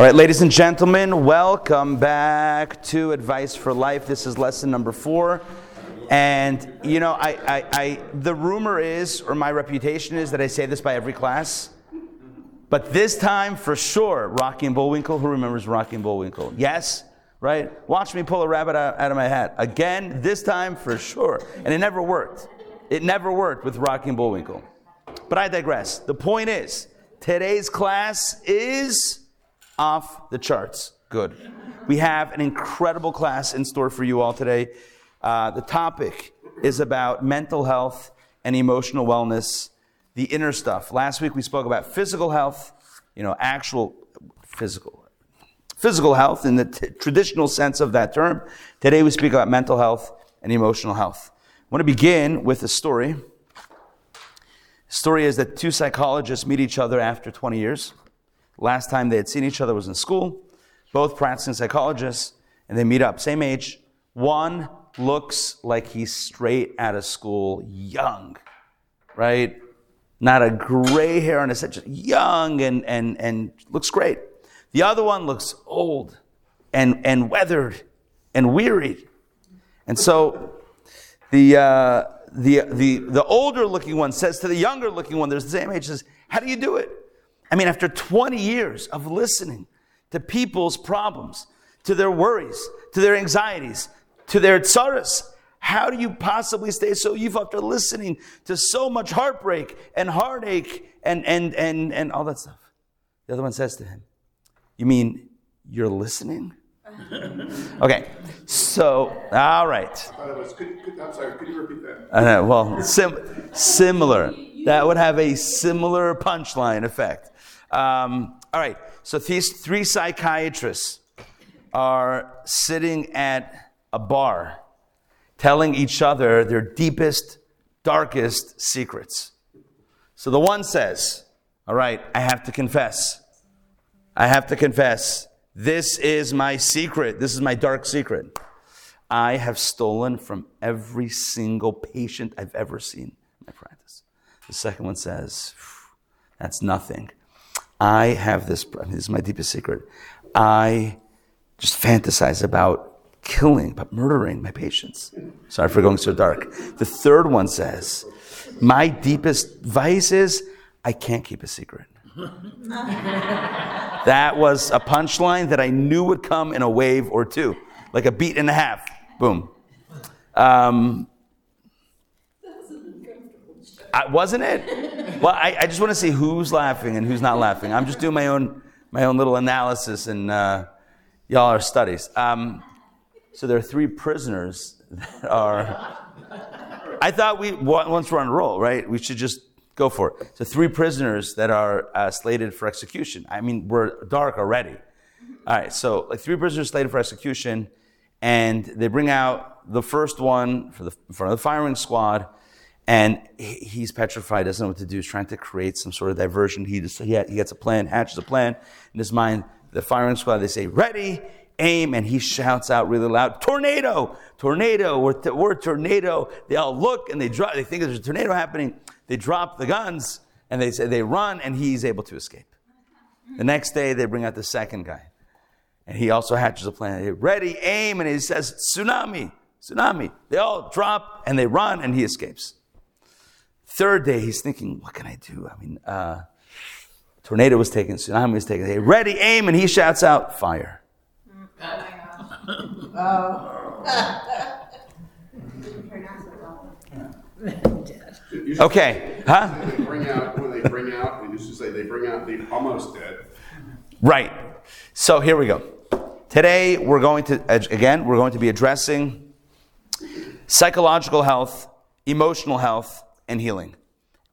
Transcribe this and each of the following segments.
All right, ladies and gentlemen, welcome back to Advice for Life. This is lesson number four. And, you know, I, I, I, the rumor is, or my reputation is, that I say this by every class. But this time, for sure, Rocky and Bullwinkle. Who remembers Rocky and Bullwinkle? Yes? Right? Watch me pull a rabbit out, out of my hat. Again, this time, for sure. And it never worked. It never worked with Rocky and Bullwinkle. But I digress. The point is, today's class is off the charts. Good. We have an incredible class in store for you all today. Uh, the topic is about mental health and emotional wellness, the inner stuff. Last week we spoke about physical health, you know, actual physical physical health in the t- traditional sense of that term. Today we speak about mental health and emotional health. I want to begin with a story. The story is that two psychologists meet each other after 20 years. Last time they had seen each other was in school, both practicing psychologists, and they meet up, same age. One looks like he's straight out of school, young, right? Not a gray hair on his head, just young and, and, and looks great. The other one looks old and, and weathered and wearied. And so the, uh, the, the, the older looking one says to the younger looking one, there's the same age, says, How do you do it? I mean, after 20 years of listening to people's problems, to their worries, to their anxieties, to their tsaras, how do you possibly stay so youthful after listening to so much heartbreak and heartache and, and, and, and all that stuff? The other one says to him, You mean you're listening? okay, so, all right. I'm sorry, could you repeat that? I know, well, sim- similar. That would have a similar punchline effect. Um, all right, so these three psychiatrists are sitting at a bar telling each other their deepest, darkest secrets. So the one says, All right, I have to confess. I have to confess. This is my secret. This is my dark secret. I have stolen from every single patient I've ever seen in my practice. The second one says, That's nothing. I have this, this is my deepest secret. I just fantasize about killing, but murdering my patients. Sorry for going so dark. The third one says, My deepest vice is I can't keep a secret. that was a punchline that I knew would come in a wave or two, like a beat and a half. Boom. Um, I, wasn't it? Well, I, I just want to see who's laughing and who's not laughing. I'm just doing my own my own little analysis, and uh, y'all are studies. Um, so there are three prisoners that are. I thought we once we're on a roll, right? We should just go for it. So three prisoners that are uh, slated for execution. I mean, we're dark already. All right, so like three prisoners slated for execution, and they bring out the first one for the in front of the firing squad and he's petrified, doesn't know what to do. He's trying to create some sort of diversion. He, just, he, gets a plan, hatches a plan in his mind. The firing squad, they say, ready, aim, and he shouts out really loud, tornado, tornado, we're, t- we're tornado. They all look and they drop, they think there's a tornado happening. They drop the guns and they say they run and he's able to escape. The next day they bring out the second guy. And he also hatches a plan. They ready, aim, and he says, tsunami, tsunami. They all drop and they run and he escapes. Third day, he's thinking, what can I do? I mean, uh, tornado was taken, tsunami was taken. Hey, ready, aim, and he shouts out, fire. okay, huh? They bring out, when they bring out, they used to say they bring out the almost dead. Right. So here we go. Today, we're going to, again, we're going to be addressing psychological health, emotional health, and healing.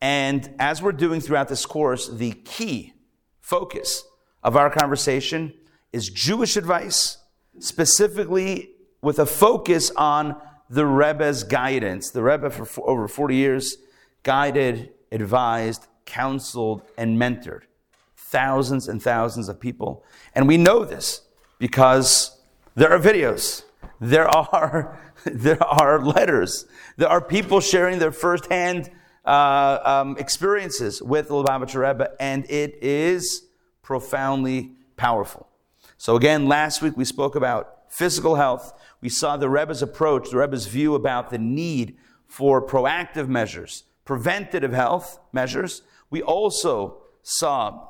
And as we're doing throughout this course, the key focus of our conversation is Jewish advice, specifically with a focus on the Rebbe's guidance. The Rebbe, for over 40 years, guided, advised, counseled, and mentored thousands and thousands of people. And we know this because there are videos, there are, there are letters, there are people sharing their firsthand uh, um, experiences with the Lubavitcher Rebbe, and it is profoundly powerful. So again, last week we spoke about physical health. We saw the Rebbe's approach, the Rebbe's view about the need for proactive measures, preventative health measures. We also saw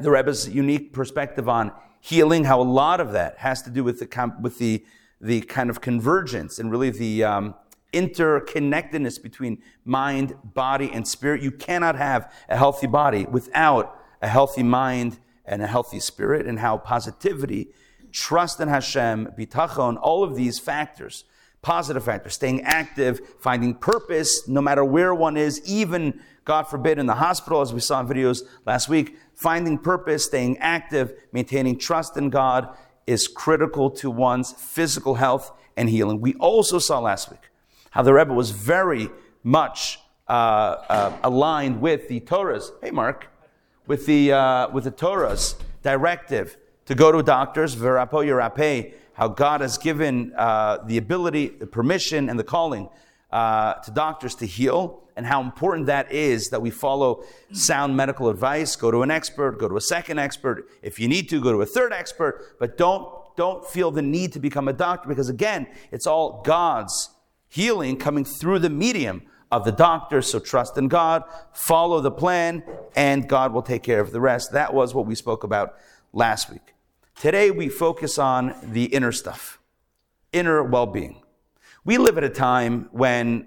the Rebbe's unique perspective on healing, how a lot of that has to do with the, with the, the kind of convergence and really the um, interconnectedness between mind, body, and spirit. You cannot have a healthy body without a healthy mind and a healthy spirit, and how positivity, trust in Hashem, bitachon, all of these factors, positive factors, staying active, finding purpose, no matter where one is, even, God forbid, in the hospital, as we saw in videos last week, finding purpose, staying active, maintaining trust in God is critical to one's physical health and healing. We also saw last week how the Rebbe was very much uh, uh, aligned with the Torah's. Hey, Mark, with the uh, with the Torah's directive to go to doctors, verapo yerape, how God has given uh, the ability, the permission, and the calling uh, to doctors to heal, and how important that is that we follow sound medical advice. Go to an expert, go to a second expert. If you need to, go to a third expert, but don't don't feel the need to become a doctor because again, it's all God's healing coming through the medium of the doctor. So trust in God, follow the plan, and God will take care of the rest. That was what we spoke about last week. Today we focus on the inner stuff, inner well being. We live at a time when,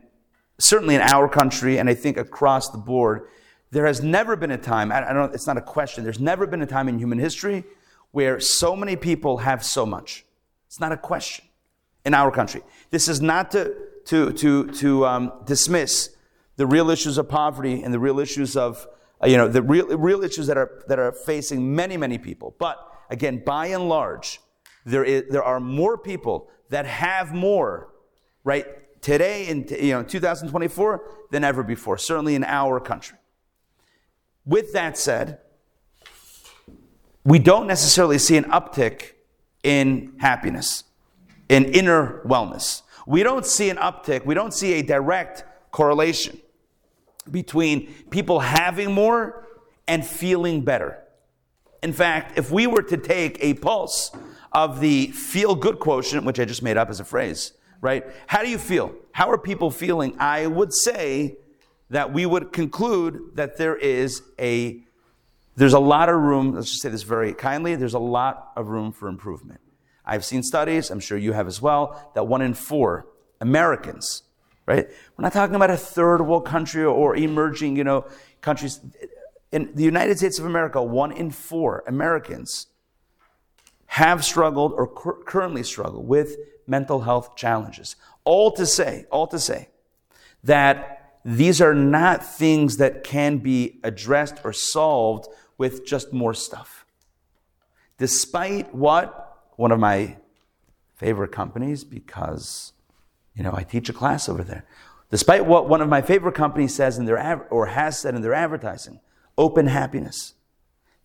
certainly in our country, and I think across the board, there has never been a time, I don't, it's not a question, there's never been a time in human history where so many people have so much. It's not a question in our country. This is not to, to, to, to um, dismiss the real issues of poverty and the real issues of, uh, you know, the real, real issues that are, that are facing many, many people. But again, by and large, there, is, there are more people that have more right? Today in you know 2024 than ever before certainly in our country. With that said we don't necessarily see an uptick in happiness in inner wellness. We don't see an uptick we don't see a direct correlation between people having more and feeling better. In fact if we were to take a pulse of the feel good quotient which i just made up as a phrase right? How do you feel? How are people feeling? I would say that we would conclude that there is a there's a lot of room, let's just say this very kindly, there's a lot of room for improvement. I've seen studies, I'm sure you have as well, that one in four Americans, right? We're not talking about a third world country or emerging, you know, countries. In the United States of America, one in four Americans have struggled or cur- currently struggle with mental health challenges. All to say, all to say that these are not things that can be addressed or solved with just more stuff. Despite what one of my favorite companies, because you know I teach a class over there. Despite what one of my favorite companies says in their or has said in their advertising, open happiness.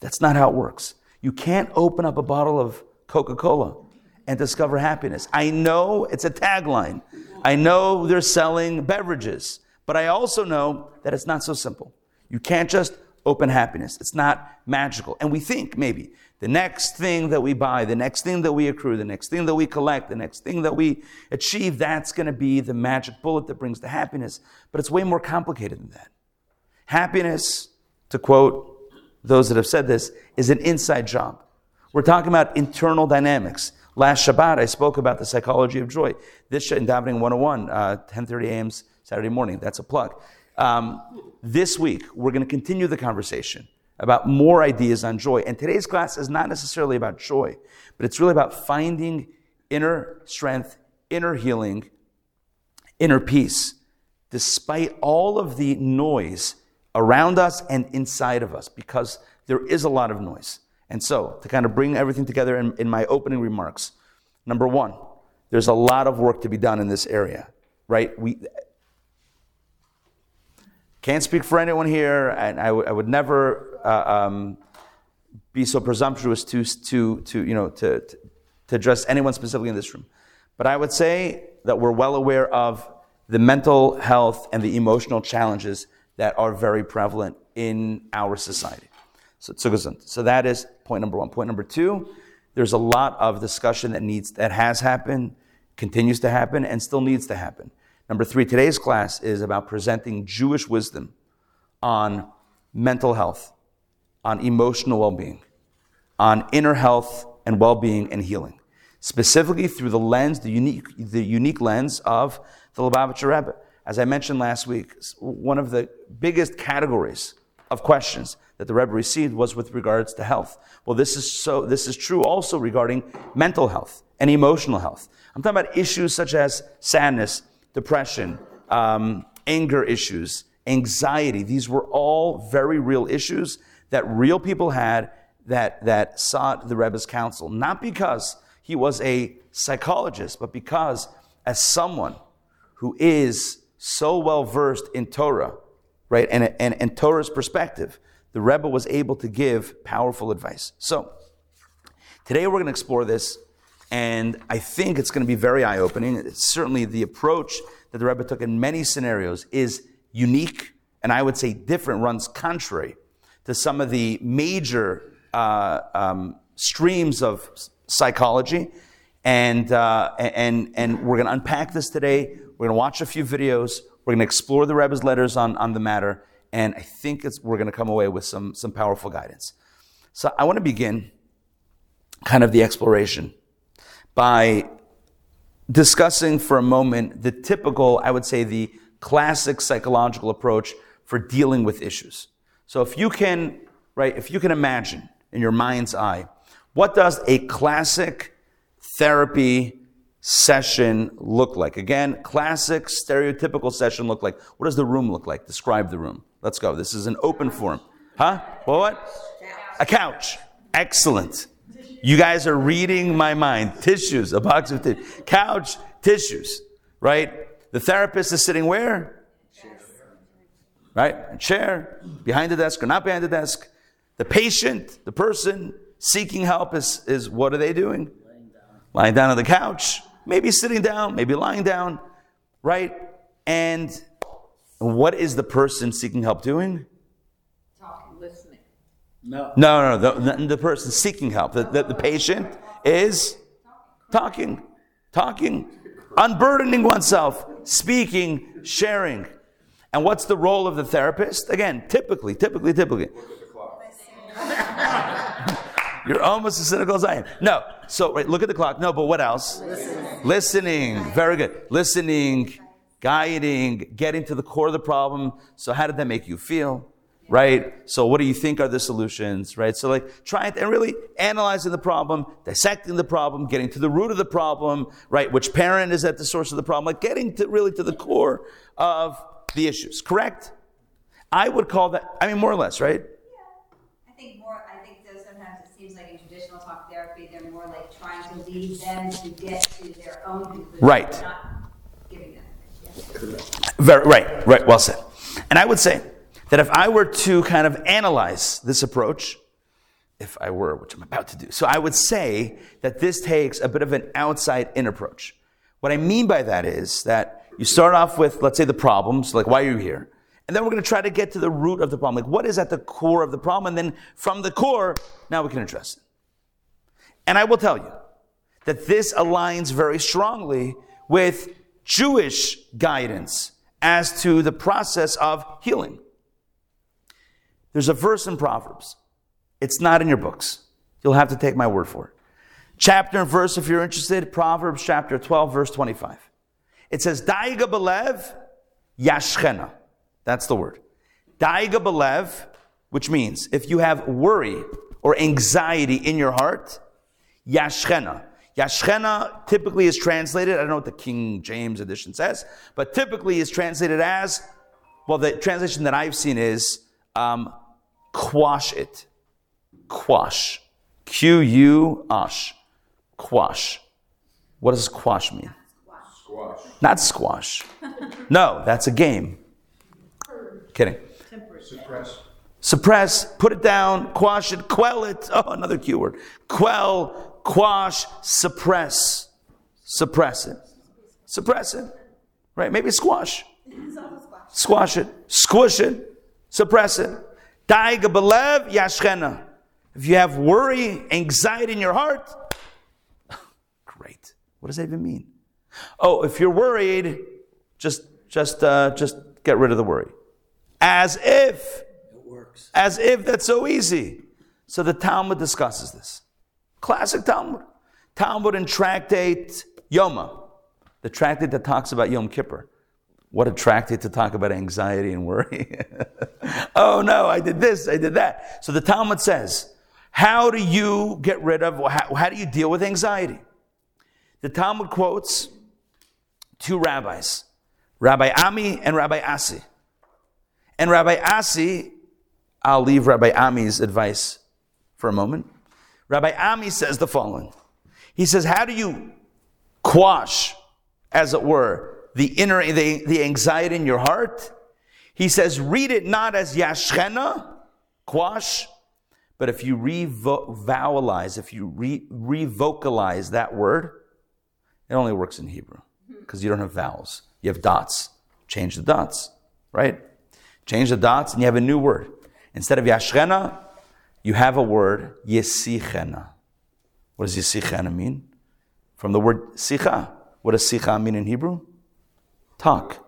That's not how it works. You can't open up a bottle of Coca-Cola and discover happiness. I know it's a tagline. I know they're selling beverages, but I also know that it's not so simple. You can't just open happiness. It's not magical. And we think maybe the next thing that we buy, the next thing that we accrue, the next thing that we collect, the next thing that we achieve, that's going to be the magic bullet that brings the happiness. But it's way more complicated than that. Happiness, to quote those that have said this, is an inside job. We're talking about internal dynamics. Last Shabbat, I spoke about the psychology of joy. This in Davening 101, uh, 10.30 a.m. Saturday morning. That's a plug. Um, this week, we're going to continue the conversation about more ideas on joy. And today's class is not necessarily about joy, but it's really about finding inner strength, inner healing, inner peace, despite all of the noise around us and inside of us, because there is a lot of noise. And so, to kind of bring everything together in, in my opening remarks, number one, there's a lot of work to be done in this area, right? We can't speak for anyone here, and I, w- I would never uh, um, be so presumptuous to, to, to, you know, to, to, address anyone specifically in this room. But I would say that we're well aware of the mental health and the emotional challenges that are very prevalent in our society. So, so that is point number one. Point number two, there's a lot of discussion that needs that has happened, continues to happen, and still needs to happen. Number three, today's class is about presenting Jewish wisdom on mental health, on emotional well-being, on inner health and well-being and healing, specifically through the lens, the unique, the unique lens of the Lubavitcher Rebbe. As I mentioned last week, one of the biggest categories of questions that the Rebbe received was with regards to health. Well, this is so, this is true also regarding mental health and emotional health. I'm talking about issues such as sadness, depression, um, anger issues, anxiety. These were all very real issues that real people had that, that sought the Rebbe's counsel. Not because he was a psychologist, but because as someone who is so well versed in Torah, right, and, and, and Torah's perspective, the Rebbe was able to give powerful advice. So, today we're going to explore this, and I think it's going to be very eye opening. Certainly, the approach that the Rebbe took in many scenarios is unique, and I would say different, runs contrary to some of the major uh, um, streams of psychology. And, uh, and, and we're going to unpack this today. We're going to watch a few videos. We're going to explore the Rebbe's letters on, on the matter. And I think we're going to come away with some, some powerful guidance. So I want to begin kind of the exploration by discussing for a moment the typical, I would say, the classic psychological approach for dealing with issues. So if you can, right, if you can imagine in your mind's eye, what does a classic therapy session look like? Again, classic stereotypical session look like. What does the room look like? Describe the room. Let's go. This is an open forum. Huh? what? A couch. Excellent. You guys are reading my mind. Tissues, a box of tissues. Couch, tissues, right? The therapist is sitting where? Right? A chair, behind the desk or not behind the desk. The patient, the person seeking help is, is what are they doing? Lying down. lying down on the couch, maybe sitting down, maybe lying down, right? And what is the person seeking help doing? Talking, listening. No. No, no, no. The, the person seeking help, the, the, the patient is talking, talking, unburdening oneself, speaking, sharing. And what's the role of the therapist? Again, typically, typically, typically. You're almost as cynical as I am. No. So, wait, look at the clock. No, but what else? Listening. Listening. Very good. Listening, guiding, getting to the core of the problem. So, how did that make you feel? Right? So, what do you think are the solutions? Right? So, like, trying and really analyzing the problem, dissecting the problem, getting to the root of the problem, right? Which parent is at the source of the problem? Like, getting to really to the core of the issues. Correct? I would call that, I mean, more or less, right? To lead them to get to their own conclusion. Right. Not giving them. Very, right, right, well said. And I would say that if I were to kind of analyze this approach, if I were, which I'm about to do, so I would say that this takes a bit of an outside in approach. What I mean by that is that you start off with, let's say, the problems, like why are you here? And then we're going to try to get to the root of the problem. Like what is at the core of the problem? And then from the core, now we can address it. And I will tell you, that this aligns very strongly with Jewish guidance as to the process of healing. There's a verse in Proverbs. It's not in your books. You'll have to take my word for it. Chapter and verse, if you're interested, Proverbs chapter 12, verse 25. It says, Daiga belev yashchena. That's the word. Daiga belev, which means if you have worry or anxiety in your heart, yashchena. Yashchena typically is translated, I don't know what the King James edition says, but typically is translated as, well, the translation that I've seen is um, quash it. Quash. Q U ash. Quash. What does quash mean? Squash. Not squash. no, that's a game. Kidding. Suppress. Suppress, put it down, quash it, quell it. Oh, another Q word. Quell, quash, suppress. Suppress it. Suppress it. Right? Maybe squash. Squash it. Squish it. Suppress it. Daiga belev yashchena. If you have worry, anxiety in your heart, great. What does that even mean? Oh, if you're worried, just just uh, just get rid of the worry. As if It works. as if that's so easy. So the Talmud discusses this. Classic Talmud. Talmud in tractate Yoma, the tractate that talks about Yom Kippur. What a tractate to talk about anxiety and worry. oh no, I did this, I did that. So the Talmud says, how do you get rid of, how, how do you deal with anxiety? The Talmud quotes two rabbis, Rabbi Ami and Rabbi Asi. And Rabbi Asi, I'll leave Rabbi Ami's advice for a moment. Rabbi Ami says the following. He says, How do you quash, as it were, the inner, the, the anxiety in your heart? He says, Read it not as Yashchena, quash, but if you revowelize, if you re- revocalize that word, it only works in Hebrew mm-hmm. because you don't have vowels. You have dots. Change the dots, right? Change the dots and you have a new word. Instead of Yashchena, you have a word, Yesichena. What does Yesichena mean? From the word Sicha. What does Sicha mean in Hebrew? Talk,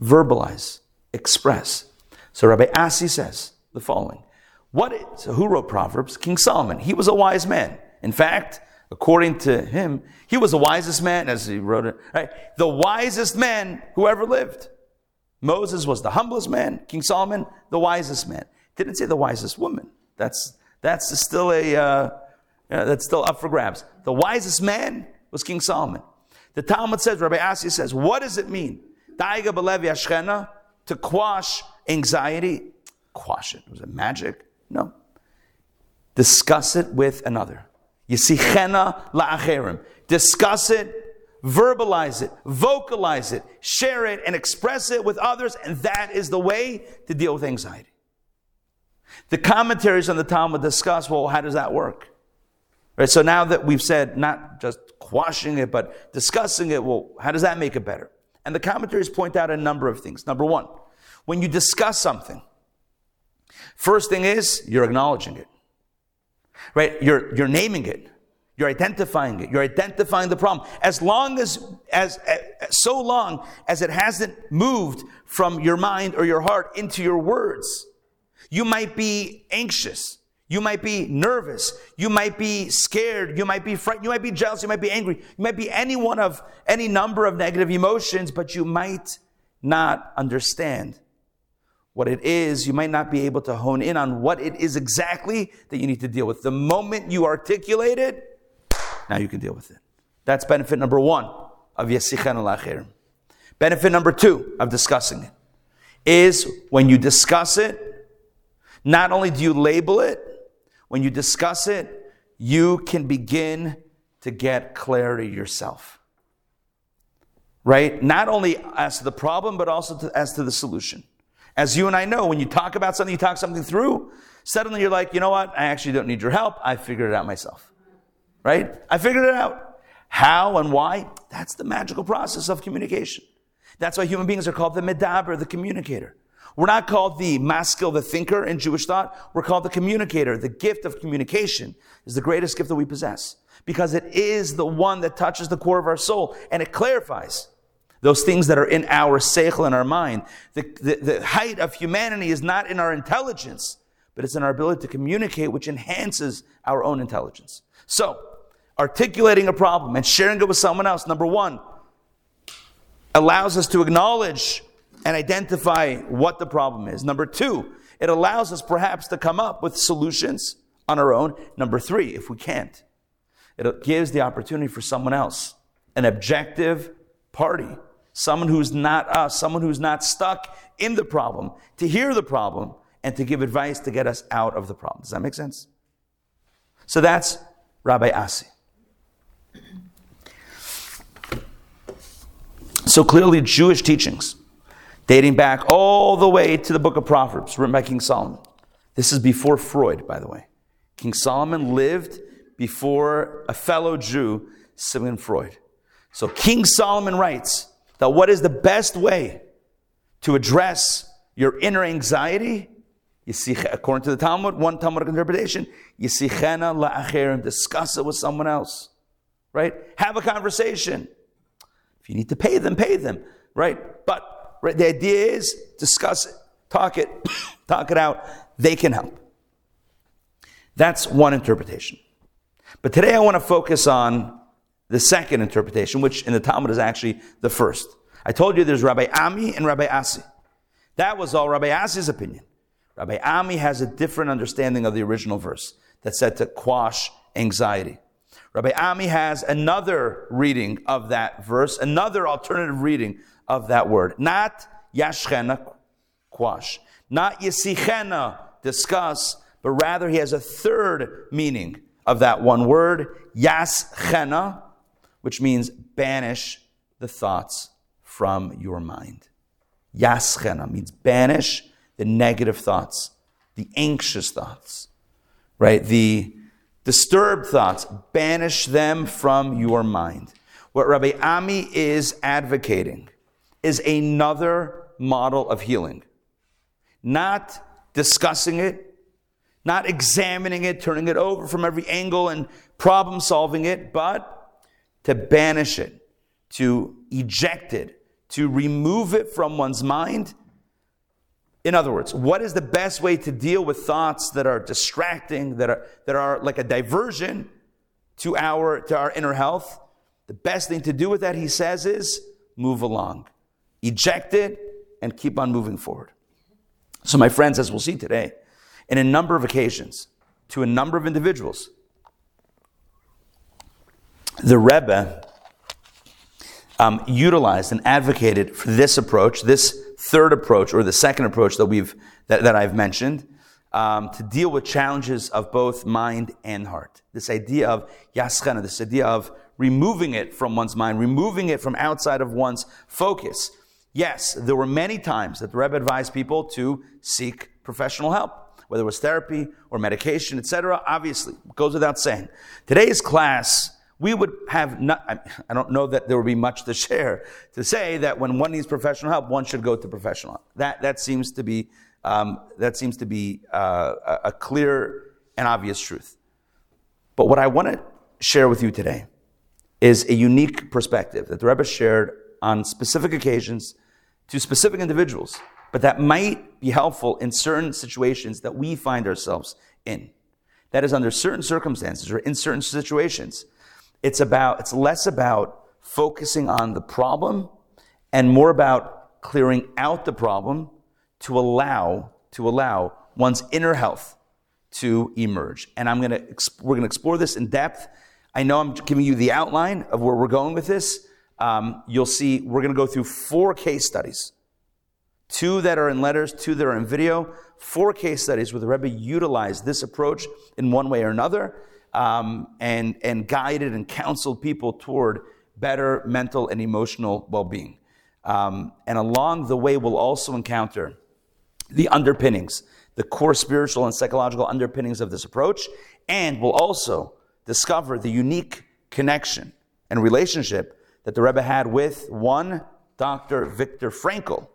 verbalize, express. So Rabbi Asi says the following. What is, so who wrote Proverbs? King Solomon. He was a wise man. In fact, according to him, he was the wisest man, as he wrote it, right? The wisest man who ever lived. Moses was the humblest man. King Solomon, the wisest man. Didn't say the wisest woman. That's that's still a uh, that's still up for grabs. The wisest man was King Solomon. The Talmud says, Rabbi Asi says, what does it mean? Daiga belev yashchena to quash anxiety. Quash it. Was it magic? No. Discuss it with another. You see, Yisichena la'acherim. Discuss it, verbalize it, vocalize it, share it, and express it with others, and that is the way to deal with anxiety. The commentaries on the Talmud discuss, well, how does that work? Right, so now that we've said not just quashing it, but discussing it, well, how does that make it better? And the commentaries point out a number of things. Number one, when you discuss something, first thing is you're acknowledging it. Right? You're, you're naming it. You're identifying it. You're identifying the problem. As long as, as, as, so long as it hasn't moved from your mind or your heart into your words, you might be anxious. You might be nervous. You might be scared. You might be frightened. You might be jealous. You might be angry. You might be any one of any number of negative emotions, but you might not understand what it is. You might not be able to hone in on what it is exactly that you need to deal with. The moment you articulate it, now you can deal with it. That's benefit number one of Yasichan al Benefit number two of discussing it is when you discuss it, not only do you label it, when you discuss it, you can begin to get clarity yourself. Right? Not only as to the problem, but also to, as to the solution. As you and I know, when you talk about something, you talk something through, suddenly you're like, you know what? I actually don't need your help. I figured it out myself. Right? I figured it out. How and why? That's the magical process of communication. That's why human beings are called the medaber, the communicator. We're not called the maskil, the thinker in Jewish thought. We're called the communicator. The gift of communication is the greatest gift that we possess because it is the one that touches the core of our soul and it clarifies those things that are in our seichel and our mind. The, the, the height of humanity is not in our intelligence, but it's in our ability to communicate, which enhances our own intelligence. So, articulating a problem and sharing it with someone else, number one, allows us to acknowledge and identify what the problem is. Number two, it allows us perhaps to come up with solutions on our own. Number three, if we can't, it gives the opportunity for someone else, an objective party, someone who's not us, someone who's not stuck in the problem, to hear the problem and to give advice to get us out of the problem. Does that make sense? So that's Rabbi Asi. So clearly, Jewish teachings dating back all the way to the book of Proverbs, written by King Solomon. This is before Freud, by the way. King Solomon lived before a fellow Jew, Sigmund Freud. So King Solomon writes that what is the best way to address your inner anxiety? You see, according to the Talmud, one Talmudic interpretation, you see, discuss it with someone else. right? Have a conversation. If you need to pay them, pay them, right? But the idea is discuss it, talk it, talk it out. They can help. That's one interpretation. But today I want to focus on the second interpretation, which in the Talmud is actually the first. I told you there's Rabbi Ami and Rabbi Asi. That was all Rabbi Asi's opinion. Rabbi Ami has a different understanding of the original verse that said to quash anxiety. Rabbi Ami has another reading of that verse, another alternative reading of that word. Not yashchena, quash. Not yisichena, discuss, but rather he has a third meaning of that one word, yaschena, which means banish the thoughts from your mind. Yaschena means banish the negative thoughts, the anxious thoughts, right? The disturbed thoughts, banish them from your mind. What Rabbi Ami is advocating is another model of healing. Not discussing it, not examining it, turning it over from every angle and problem solving it, but to banish it, to eject it, to remove it from one's mind. In other words, what is the best way to deal with thoughts that are distracting, that are, that are like a diversion to our, to our inner health? The best thing to do with that, he says, is move along. Eject it and keep on moving forward. So, my friends, as we'll see today, in a number of occasions, to a number of individuals, the Rebbe um, utilized and advocated for this approach, this third approach, or the second approach that we've that, that I've mentioned, um, to deal with challenges of both mind and heart. This idea of yaschena, this idea of removing it from one's mind, removing it from outside of one's focus. Yes, there were many times that the Rebbe advised people to seek professional help, whether it was therapy or medication, etc. Obviously, goes without saying. Today's class, we would have not, I don't know that there would be much to share to say that when one needs professional help, one should go to professional help. That, that seems to be, um, that seems to be uh, a clear and obvious truth. But what I want to share with you today is a unique perspective that the Rebbe shared on specific occasions to specific individuals, but that might be helpful in certain situations that we find ourselves in. That is under certain circumstances or in certain situations. It's about, it's less about focusing on the problem and more about clearing out the problem to allow, to allow one's inner health to emerge. And I'm gonna, we're gonna explore this in depth. I know I'm giving you the outline of where we're going with this um, you'll see we're going to go through four case studies two that are in letters, two that are in video, four case studies where the Rebbe utilized this approach in one way or another um, and, and guided and counseled people toward better mental and emotional well being. Um, and along the way, we'll also encounter the underpinnings, the core spiritual and psychological underpinnings of this approach, and we'll also discover the unique connection and relationship that the Rebbe had with one Dr. Viktor Frankl,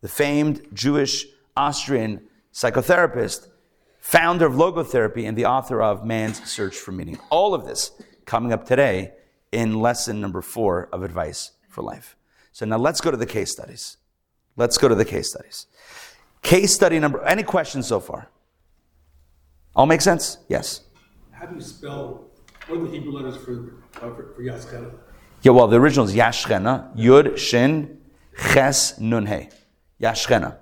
the famed Jewish Austrian psychotherapist, founder of logotherapy, and the author of Man's Search for Meaning. All of this coming up today in lesson number four of Advice for Life. So now let's go to the case studies. Let's go to the case studies. Case study number, any questions so far? All make sense? Yes. How do you spell, what are the Hebrew letters for, uh, for, for? Yeah, well, the original is Yashchena, Yud, Shin, Ches, Nun, He. Yashchena.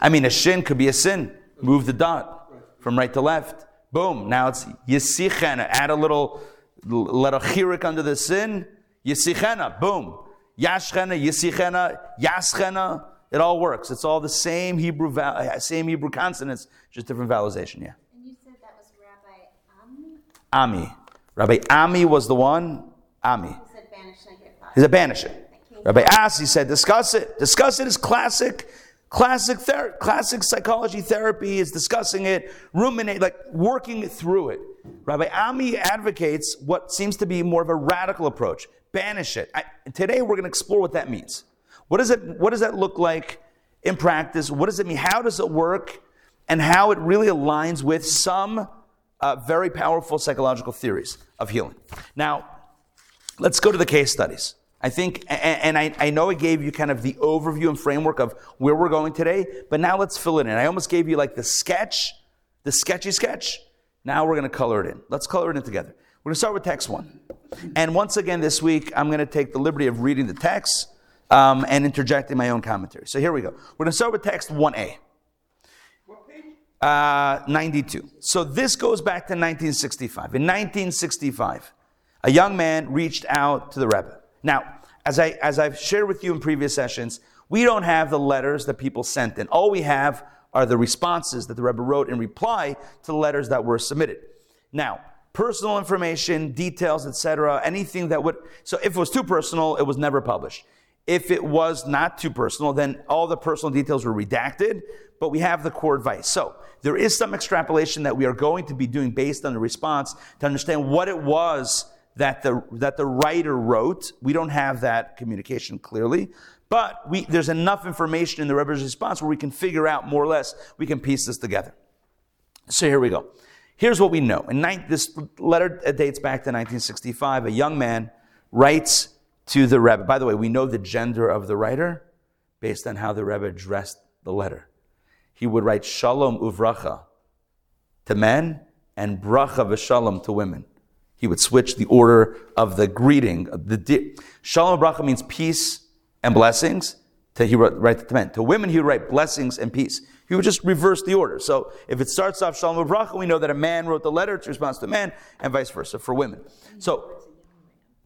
I mean, a shin could be a sin. Move the dot from right to left. Boom. Now it's Yisichena. Add a little, little chirik under the sin. Yisichena. Boom. Yashchena, Yisichena, Yaschena. It all works. It's all the same Hebrew, same Hebrew consonants, just different vowelization. Yeah. And you said that was Rabbi Ami? Ami. Rabbi Ami was the one. Ami. He's a banisher. Rabbi Asi said, discuss it. Discuss it is classic, classic, ther- classic psychology therapy is discussing it, ruminate, like working through it. Rabbi Ami advocates what seems to be more of a radical approach. Banish it. I, today we're going to explore what that means. What, is it, what does that look like in practice? What does it mean? How does it work? And how it really aligns with some uh, very powerful psychological theories of healing. Now, let's go to the case studies. I think, and I, I know I gave you kind of the overview and framework of where we're going today, but now let's fill it in. I almost gave you like the sketch, the sketchy sketch. Now we're going to color it in. Let's color it in together. We're going to start with text one. And once again, this week, I'm going to take the liberty of reading the text um, and interjecting my own commentary. So here we go. We're going to start with text 1a. What page? Uh, 92. So this goes back to 1965. In 1965, a young man reached out to the Rebbe. Now, as, I, as I've shared with you in previous sessions, we don't have the letters that people sent in. All we have are the responses that the Rebbe wrote in reply to the letters that were submitted. Now, personal information, details, etc., anything that would, so if it was too personal, it was never published. If it was not too personal, then all the personal details were redacted, but we have the core advice. So there is some extrapolation that we are going to be doing based on the response to understand what it was that the, that the writer wrote. We don't have that communication clearly, but we, there's enough information in the Rebbe's response where we can figure out more or less, we can piece this together. So here we go. Here's what we know. In this letter dates back to 1965. A young man writes to the Rebbe. By the way, we know the gender of the writer based on how the Rebbe addressed the letter. He would write Shalom Uvracha to men and Bracha v'Shalom to women. He would switch the order of the greeting. The di- Shalom Bracha means peace and blessings. To, he would write to men. To women, he would write blessings and peace. He would just reverse the order. So if it starts off Shalom Bracha, we know that a man wrote the letter, it's response to a man, and vice versa for women. So,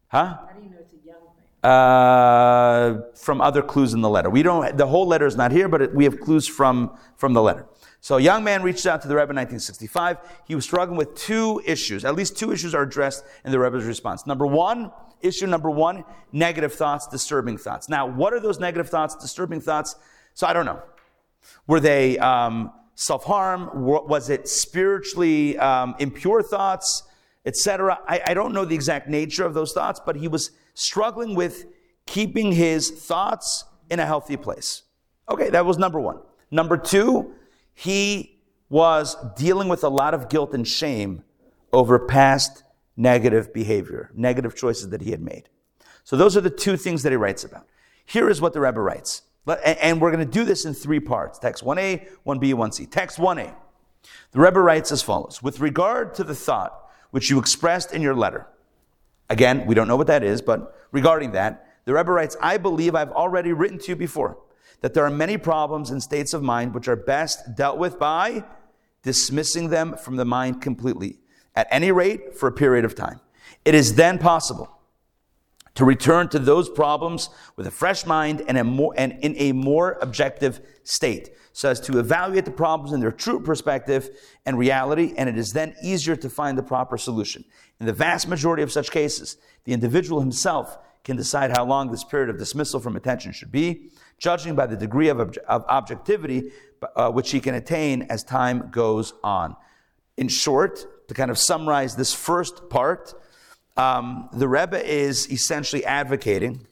huh? How do you know it's a young man? Uh, from other clues in the letter. We don't. The whole letter is not here, but it, we have clues from from the letter. So a young man reached out to the Rebbe in 1965. He was struggling with two issues. At least two issues are addressed in the Rebbe's response. Number one, issue number one, negative thoughts, disturbing thoughts. Now, what are those negative thoughts, disturbing thoughts? So I don't know. Were they um, self-harm? Was it spiritually um, impure thoughts, etc.? I, I don't know the exact nature of those thoughts, but he was struggling with keeping his thoughts in a healthy place. Okay, that was number one. Number two, he was dealing with a lot of guilt and shame over past negative behavior, negative choices that he had made. So those are the two things that he writes about. Here is what the Rebbe writes. And we're going to do this in three parts text 1a, 1b, 1c. Text 1a. The Rebbe writes as follows With regard to the thought which you expressed in your letter, again, we don't know what that is, but regarding that, the Rebbe writes, I believe I've already written to you before that there are many problems and states of mind which are best dealt with by dismissing them from the mind completely, at any rate for a period of time. It is then possible to return to those problems with a fresh mind and, a more, and in a more objective state, so as to evaluate the problems in their true perspective and reality, and it is then easier to find the proper solution. In the vast majority of such cases, the individual himself can decide how long this period of dismissal from attention should be, judging by the degree of, of objectivity uh, which he can attain as time goes on. In short, to kind of summarize this first part, um, the Rebbe is essentially advocating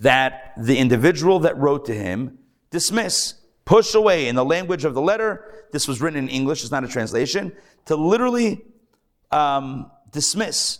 that the individual that wrote to him dismiss, push away in the language of the letter. This was written in English, it's not a translation, to literally um, dismiss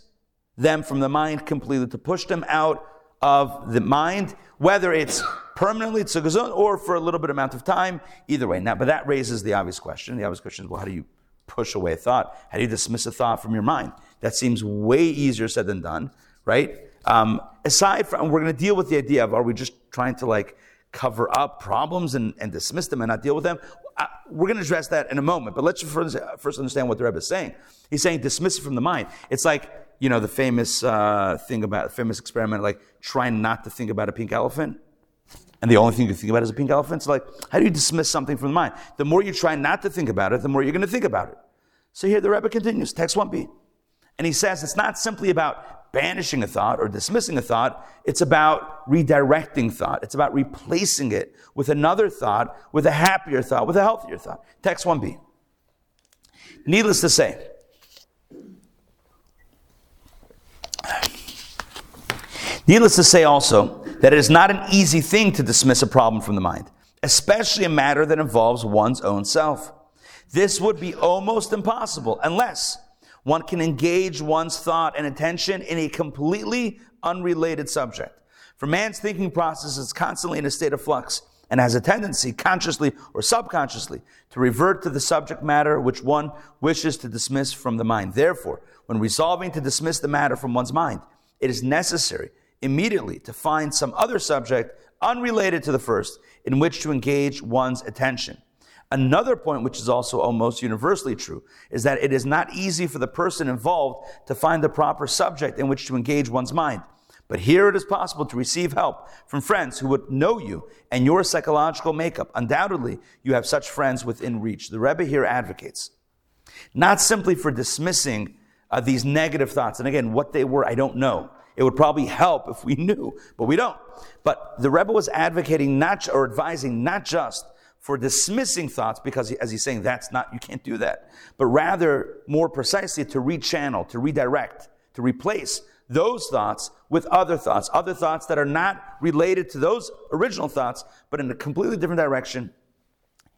them from the mind completely, to push them out of the mind, whether it's permanently tzugazon or for a little bit amount of time, either way. Now, but that raises the obvious question. The obvious question is, well, how do you push away a thought? How do you dismiss a thought from your mind? That seems way easier said than done, right? Um, aside from, we're going to deal with the idea of, are we just trying to like cover up problems and, and dismiss them and not deal with them? Uh, we're going to address that in a moment, but let's first, first understand what the Rebbe is saying. He's saying dismiss it from the mind. It's like, you know, the famous uh, thing about, the famous experiment, like trying not to think about a pink elephant. And the only thing you can think about is a pink elephant. So like, how do you dismiss something from the mind? The more you try not to think about it, the more you're going to think about it. So here the Rebbe continues, text 1b. And he says it's not simply about banishing a thought or dismissing a thought, it's about redirecting thought. It's about replacing it with another thought, with a happier thought, with a healthier thought. Text 1b. Needless to say, needless to say also that it is not an easy thing to dismiss a problem from the mind, especially a matter that involves one's own self. This would be almost impossible unless one can engage one's thought and attention in a completely unrelated subject. For man's thinking process is constantly in a state of flux and has a tendency, consciously or subconsciously, to revert to the subject matter which one wishes to dismiss from the mind. Therefore, when resolving to dismiss the matter from one's mind, it is necessary immediately to find some other subject unrelated to the first in which to engage one's attention. Another point, which is also almost universally true, is that it is not easy for the person involved to find the proper subject in which to engage one's mind. But here it is possible to receive help from friends who would know you and your psychological makeup. Undoubtedly, you have such friends within reach. The Rebbe here advocates not simply for dismissing uh, these negative thoughts. And again, what they were, I don't know. It would probably help if we knew, but we don't. But the Rebbe was advocating not, or advising not just for dismissing thoughts because, as he's saying, that's not, you can't do that, but rather, more precisely, to rechannel, to redirect, to replace those thoughts with other thoughts, other thoughts that are not related to those original thoughts, but in a completely different direction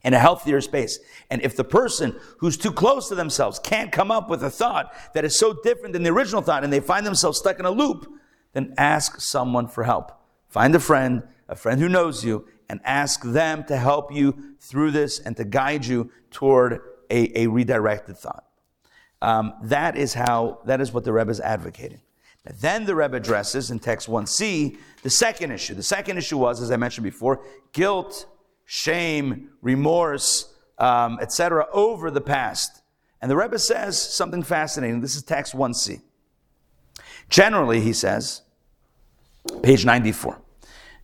in a healthier space. And if the person who's too close to themselves can't come up with a thought that is so different than the original thought and they find themselves stuck in a loop, then ask someone for help. Find a friend, a friend who knows you, and ask them to help you through this and to guide you toward a, a redirected thought. Um, that is how, that is what the Rebbe is advocating. Now, then the Rebbe addresses in text 1c the second issue. The second issue was, as I mentioned before, guilt, shame, remorse, um, etc., over the past. And the Rebbe says something fascinating. This is text 1c. Generally, he says, page 94,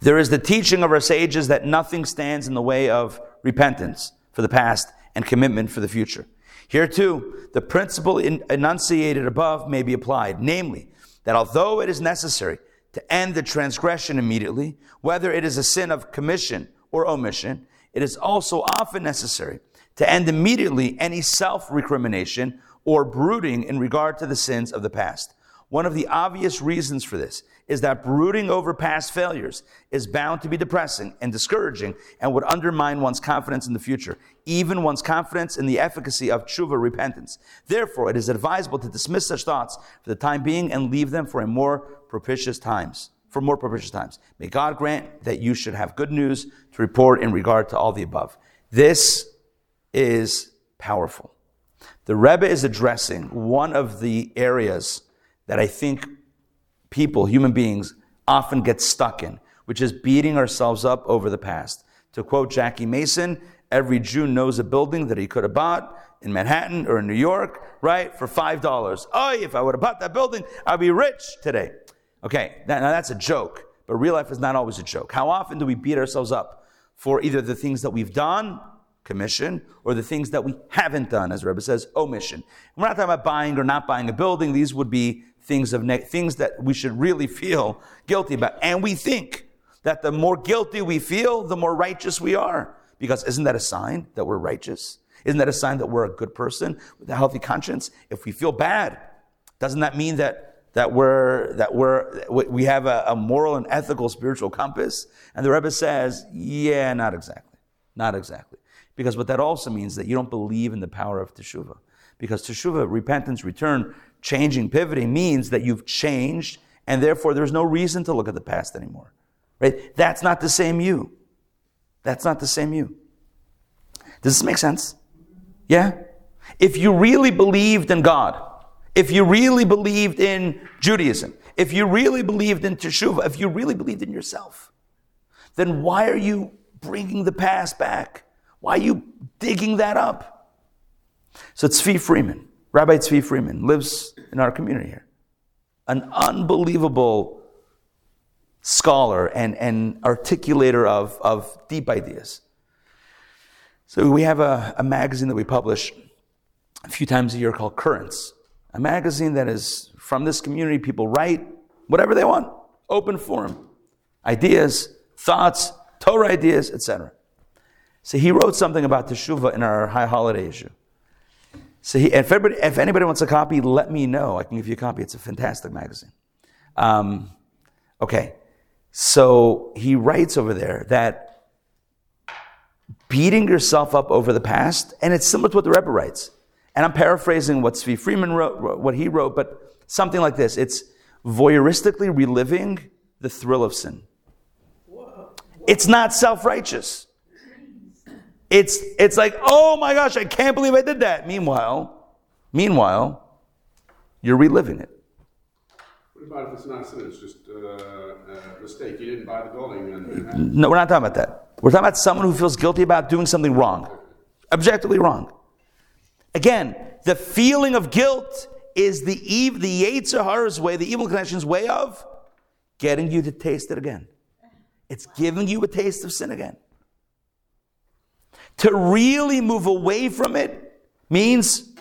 there is the teaching of our sages that nothing stands in the way of repentance for the past and commitment for the future. Here too, the principle enunciated above may be applied, namely, that although it is necessary to end the transgression immediately, whether it is a sin of commission or omission, it is also often necessary to end immediately any self recrimination or brooding in regard to the sins of the past. One of the obvious reasons for this is that brooding over past failures is bound to be depressing and discouraging and would undermine one's confidence in the future, even one's confidence in the efficacy of tshuva repentance. Therefore, it is advisable to dismiss such thoughts for the time being and leave them for a more propitious times. For more propitious times. May God grant that you should have good news to report in regard to all the above. This is powerful. The Rebbe is addressing one of the areas that I think people, human beings, often get stuck in, which is beating ourselves up over the past. To quote Jackie Mason, every Jew knows a building that he could have bought in Manhattan or in New York, right, for $5. Oh, if I would have bought that building, I'd be rich today. Okay, now that's a joke, but real life is not always a joke. How often do we beat ourselves up for either the things that we've done, commission, or the things that we haven't done, as Rebbe says, omission? We're not talking about buying or not buying a building. These would be things of ne- things that we should really feel guilty about. And we think that the more guilty we feel, the more righteous we are. Because isn't that a sign that we're righteous? Isn't that a sign that we're a good person with a healthy conscience? If we feel bad, doesn't that mean that that we're that we're we have a, a moral and ethical spiritual compass? And the Rebbe says, yeah, not exactly, not exactly, because what that also means that you don't believe in the power of teshuvah. Because teshuvah, repentance, return, changing, pivoting means that you've changed, and therefore there's no reason to look at the past anymore. Right? That's not the same you. That's not the same you. Does this make sense? Yeah? If you really believed in God, if you really believed in Judaism, if you really believed in Teshuvah, if you really believed in yourself, then why are you bringing the past back? Why are you digging that up? So Tzvi Freeman, Rabbi Tzvi Freeman lives in our community here. An unbelievable scholar and, and articulator of, of deep ideas. So we have a, a magazine that we publish a few times a year called Currents, a magazine that is from this community. People write whatever they want, open forum, ideas, thoughts, Torah ideas, etc. So he wrote something about Teshuvah in our high holiday issue. So he, if, everybody, if anybody wants a copy, let me know. I can give you a copy. It's a fantastic magazine. Um, okay. So he writes over there that beating yourself up over the past, and it's similar to what the Rebbe writes. And I'm paraphrasing what Tzvi Freeman wrote, what he wrote, but something like this. It's voyeuristically reliving the thrill of sin. It's not self-righteous. It's, it's like, oh my gosh, I can't believe I did that. Meanwhile, meanwhile, you're reliving it. What about if it's not a sin, it's just uh, a mistake, you didn't buy the building and. No, we're not talking about that. We're talking about someone who feels guilty about doing something wrong, objectively wrong. Again, the feeling of guilt is the eve, the Yetzer Hara's way, the evil inclination's way of getting you to taste it again. It's giving you a taste of sin again. To really move away from it means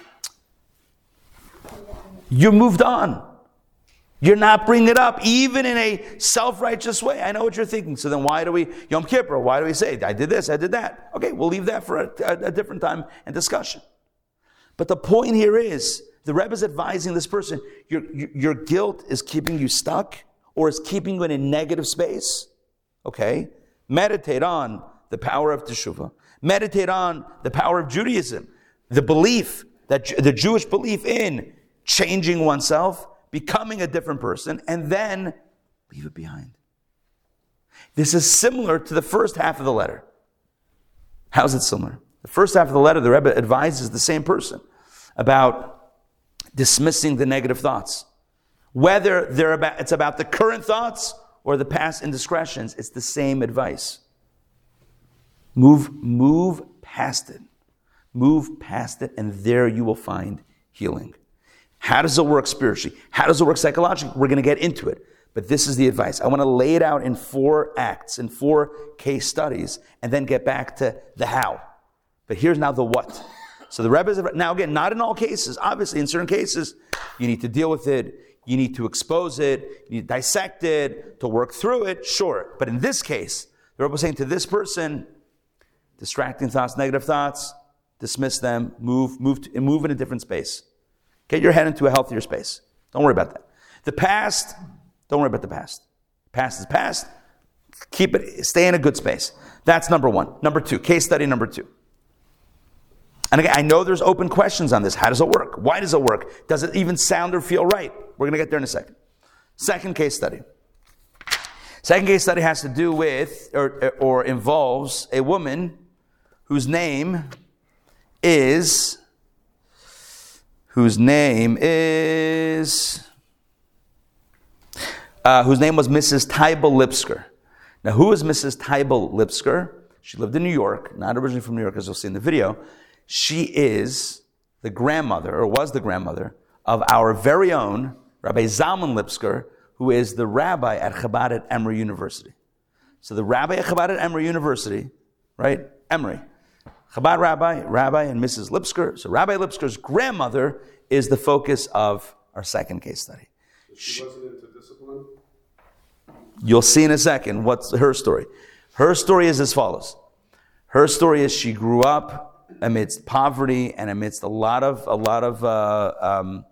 you moved on. You're not bringing it up, even in a self righteous way. I know what you're thinking. So then, why do we, Yom Kippur, why do we say, I did this, I did that? Okay, we'll leave that for a, a, a different time and discussion. But the point here is the Rebbe is advising this person your, your, guilt is keeping you stuck or is keeping you in a negative space. Okay? Meditate on the power of Teshuvah. Meditate on the power of Judaism, the belief that the Jewish belief in changing oneself, becoming a different person, and then leave it behind. This is similar to the first half of the letter. How's it similar? The first half of the letter, the Rebbe advises the same person about dismissing the negative thoughts. Whether they're about, it's about the current thoughts or the past indiscretions, it's the same advice. Move, move past it. Move past it, and there you will find healing. How does it work spiritually? How does it work psychologically? We're going to get into it. But this is the advice. I want to lay it out in four acts, in four case studies, and then get back to the how. But here's now the what. So the Rebbe is, now again, not in all cases. Obviously, in certain cases, you need to deal with it. You need to expose it. You need to dissect it, to work through it, sure. But in this case, the Rebbe was saying to this person, distracting thoughts, negative thoughts, dismiss them, move, move, to, move in a different space. Get your head into a healthier space. Don't worry about that. The past, don't worry about the past. Past is past. Keep it, stay in a good space. That's number one. Number two, case study number two. And again, I know there's open questions on this. How does it work? Why does it work? Does it even sound or feel right? We're going to get there in a second. Second case study. Second case study has to do with or, or involves a woman whose name is whose name is uh, whose name was Mrs. Tybal Lipsker. Now, who is Mrs. Tybal Lipsker? She lived in New York, not originally from New York, as you'll see in the video. She is the grandmother, or was the grandmother, of our very own Rabbi Zalman Lipsker, who is the rabbi at Chabad at Emory University. So the rabbi at Chabad at Emory University, right? Emory. Chabad rabbi, rabbi, and Mrs. Lipsker. So Rabbi Lipsker's grandmother is the focus of our second case study. She wasn't into discipline? You'll see in a second what's her story. Her story is as follows. Her story is she grew up amidst poverty and amidst a lot of a lot of uh, um,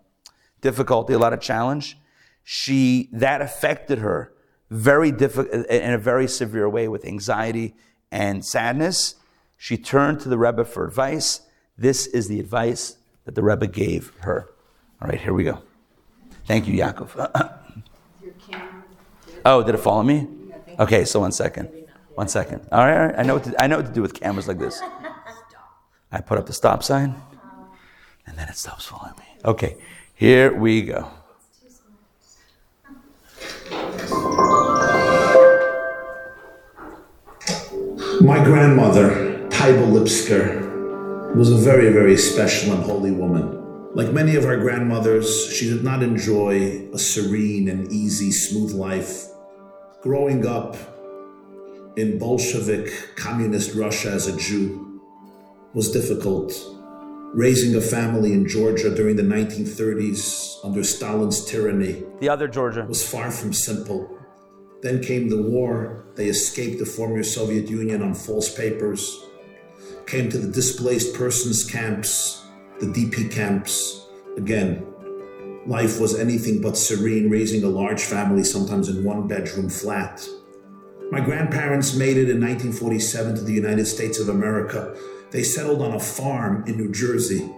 difficulty, a lot of challenge. She that affected her very difficult in a very severe way with anxiety and sadness. She turned to the Rebbe for advice. This is the advice that the Rebbe gave her. All right, here we go. Thank you, Yaakov. Oh, did it follow me? Okay, so one second. One second. All right, all right. I know what to, I know what to do with cameras like this. I put up the stop sign, and then it stops following me. Okay, here we go. My grandmother, Taiba Lipsker, was a very, very special and holy woman. Like many of our grandmothers, she did not enjoy a serene and easy, smooth life. Growing up in Bolshevik communist Russia as a Jew was difficult. Raising a family in Georgia during the 1930s under Stalin's tyranny The other Georgia. was far from simple. Then came the war. They escaped the former Soviet Union on false papers, came to the displaced persons camps, the DP camps. Again, life was anything but serene, raising a large family, sometimes in one bedroom flat. My grandparents made it in 1947 to the United States of America. They settled on a farm in New Jersey.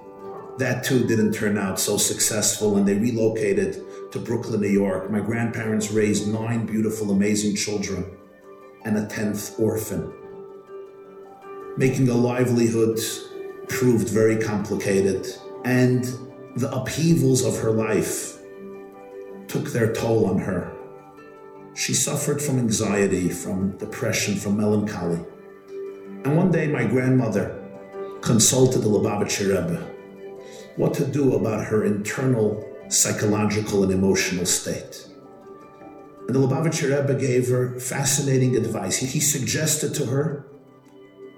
That too didn't turn out so successful, and they relocated to Brooklyn, New York. My grandparents raised nine beautiful, amazing children and a tenth orphan. Making a livelihood proved very complicated, and the upheavals of her life took their toll on her. She suffered from anxiety, from depression, from melancholy. And one day, my grandmother consulted the Lubavitcher Rebbe what to do about her internal psychological and emotional state. And the Lubavitcher Rebbe gave her fascinating advice. He, he suggested to her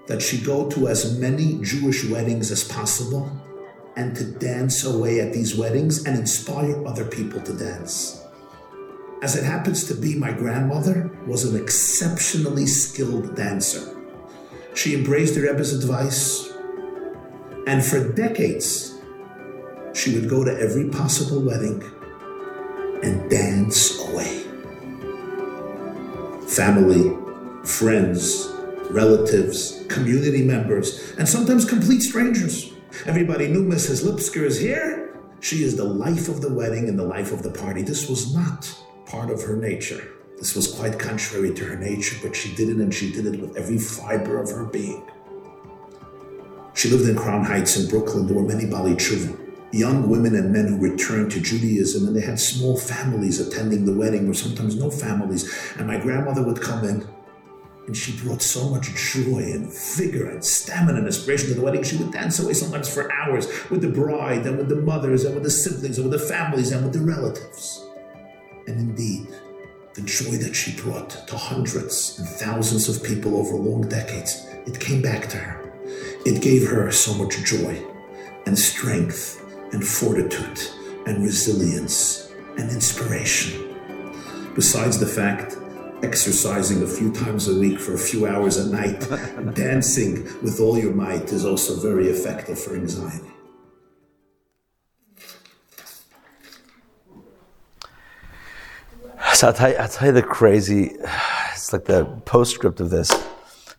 that she go to as many Jewish weddings as possible and to dance away at these weddings and inspire other people to dance. As it happens to be, my grandmother was an exceptionally skilled dancer. She embraced the Rebbe's advice, and for decades, she would go to every possible wedding and dance away. Family, friends, relatives, community members, and sometimes complete strangers. Everybody knew Mrs. Lipsker is here. She is the life of the wedding and the life of the party. This was not part of her nature. This was quite contrary to her nature, but she did it and she did it with every fiber of her being. She lived in Crown Heights in Brooklyn. There were many Bali Chuvim young women and men who returned to Judaism, and they had small families attending the wedding, or sometimes no families. And my grandmother would come in, and she brought so much joy and vigor and stamina and inspiration to the wedding. She would dance away sometimes for hours with the bride, and with the mothers, and with the siblings, and with the families, and with the relatives. And indeed, the joy that she brought to hundreds and thousands of people over long decades, it came back to her. It gave her so much joy and strength and fortitude and resilience and inspiration. Besides the fact, exercising a few times a week for a few hours a night, dancing with all your might is also very effective for anxiety. So I'll tell, you, I'll tell you the crazy, it's like the postscript of this.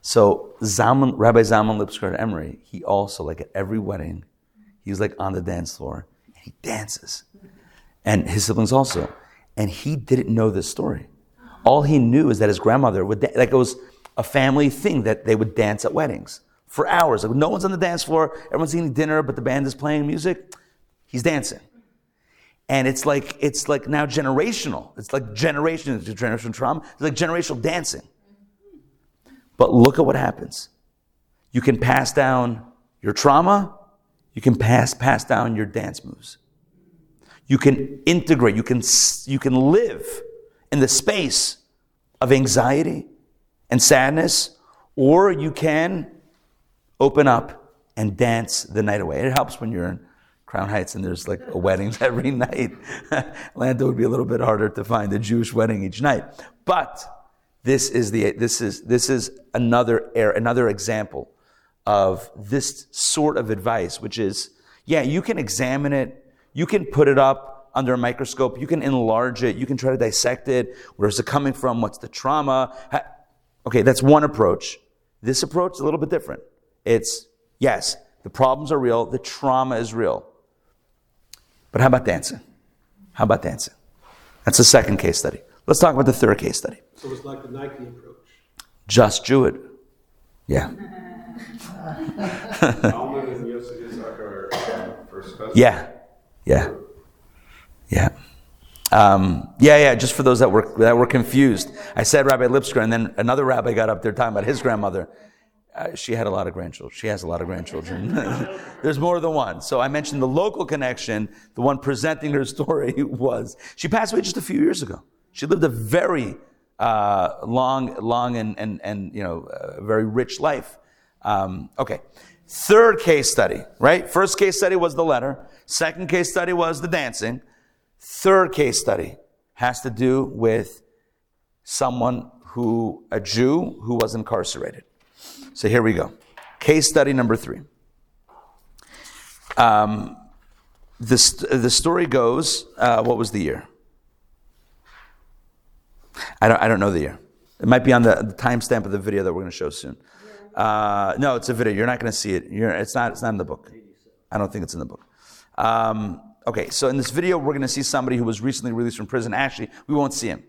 So Rabbi Zalman Lipsker at Emory, he also, like at every wedding, he was like on the dance floor and he dances. And his siblings also. And he didn't know this story. All he knew is that his grandmother would, da- like it was a family thing that they would dance at weddings for hours. Like no one's on the dance floor, everyone's eating dinner, but the band is playing music. He's dancing. And it's like, it's like now generational. It's like generation, generational trauma. It's like generational dancing. But look at what happens. You can pass down your trauma you can pass, pass down your dance moves. You can integrate, you can, you can live in the space of anxiety and sadness, or you can open up and dance the night away. It helps when you're in Crown Heights and there's like a wedding every night. Atlanta would be a little bit harder to find a Jewish wedding each night. But this is the this is this is another another example of this sort of advice, which is, yeah, you can examine it, you can put it up under a microscope, you can enlarge it, you can try to dissect it. Where's it coming from? What's the trauma? Okay, that's one approach. This approach is a little bit different. It's, yes, the problems are real, the trauma is real. But how about dancing? How about dancing? That's the second case study. Let's talk about the third case study. So it's like the Nike approach. Just do it. Yeah. Almond and Yosef Yitzhak are first cousins. Yeah, yeah, yeah. Um, yeah, yeah. Just for those that were that were confused, I said Rabbi Lipsker, and then another rabbi got up there talking about his grandmother. Uh, she had a lot of grandchildren. She has a lot of grandchildren. There's more than one. So I mentioned the local connection. The one presenting her story was she passed away just a few years ago. She lived a very uh, long, long and and and you know, uh, very rich life. Um, okay. Third case study, right? First case study was the letter. Second case study was the dancing. Third case study has to do with someone who, a Jew who was incarcerated. So here we go. Case study number three. Um, this, the story goes, uh, what was the year? I don't, I don't know the year. It might be on the, the timestamp of the video that we're going to show soon. Uh, no, it's a video. You're not going to see it. You're, it's not. It's not in the book. I don't think it's in the book. Um, okay, so in this video, we're going to see somebody who was recently released from prison. Actually, we won't see him.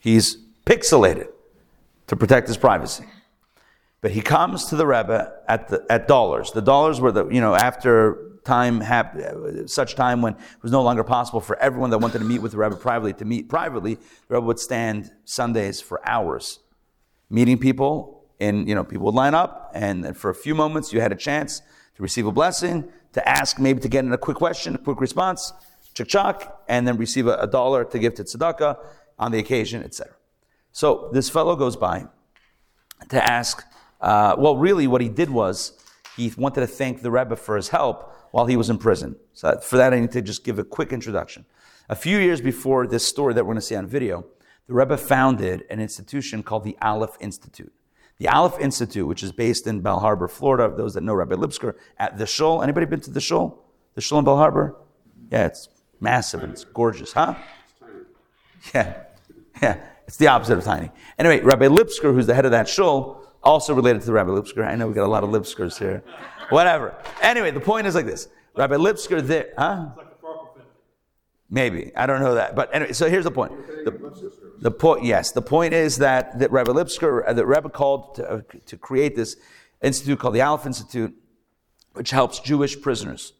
He's pixelated to protect his privacy. But he comes to the Rebbe at, the, at dollars. The dollars were the, you know, after time, hap- such time when it was no longer possible for everyone that wanted to meet with the Rebbe privately to meet privately, the Rebbe would stand Sundays for hours, meeting people, and, you know, people would line up, and for a few moments you had a chance to receive a blessing, to ask, maybe to get in a quick question, a quick response, chuk chuk, and then receive a, a dollar to give to tzedakah on the occasion, etc. So this fellow goes by to ask, uh, well, really what he did was he wanted to thank the Rebbe for his help while he was in prison. So for that, I need to just give a quick introduction. A few years before this story that we're going to see on video, the Rebbe founded an institution called the Aleph Institute. The Aleph Institute, which is based in Bal Harbour, Florida, those that know Rabbi Lipsker, at the Shul. Anybody been to the Shul? The Shul in Bal Harbour? Yeah, it's massive and it's gorgeous, huh? Yeah, yeah. It's the opposite of tiny. Anyway, Rabbi Lipsker, who's the head of that shul, also related to the Rabbi Lipsker. I know we got a lot of Lipskers here. Whatever. Anyway, the point is like this. Rabbi Lipsker there, huh? Maybe. I don't know that. But anyway, so here's the point. The, the point, yes, the point is that, that Rabbi Lipsker, uh, that Rabbi called to, uh, to create this institute called the Aleph Institute, which helps Jewish prisoners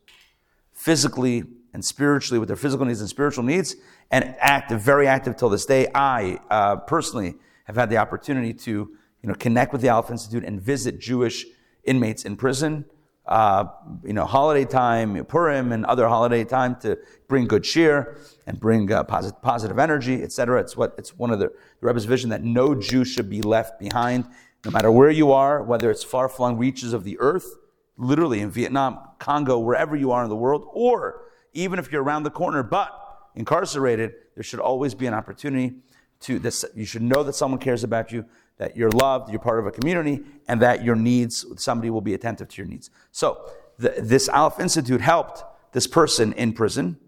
physically and spiritually with their physical needs and spiritual needs, and active, very active till this day. I uh, personally have had the opportunity to you know, connect with the Aleph Institute and visit Jewish inmates in prison. Uh, you know, holiday time, Purim, and other holiday time to bring good cheer and bring uh, positive, positive energy, etc. It's what it's one of the, the Rebbe's vision that no Jew should be left behind, no matter where you are, whether it's far flung reaches of the earth, literally in Vietnam, Congo, wherever you are in the world, or even if you're around the corner but incarcerated, there should always be an opportunity to this. You should know that someone cares about you, that you're loved, you're part of a community, and that your needs, somebody will be attentive to your needs. So, the, this Aleph Institute helped this person in prison,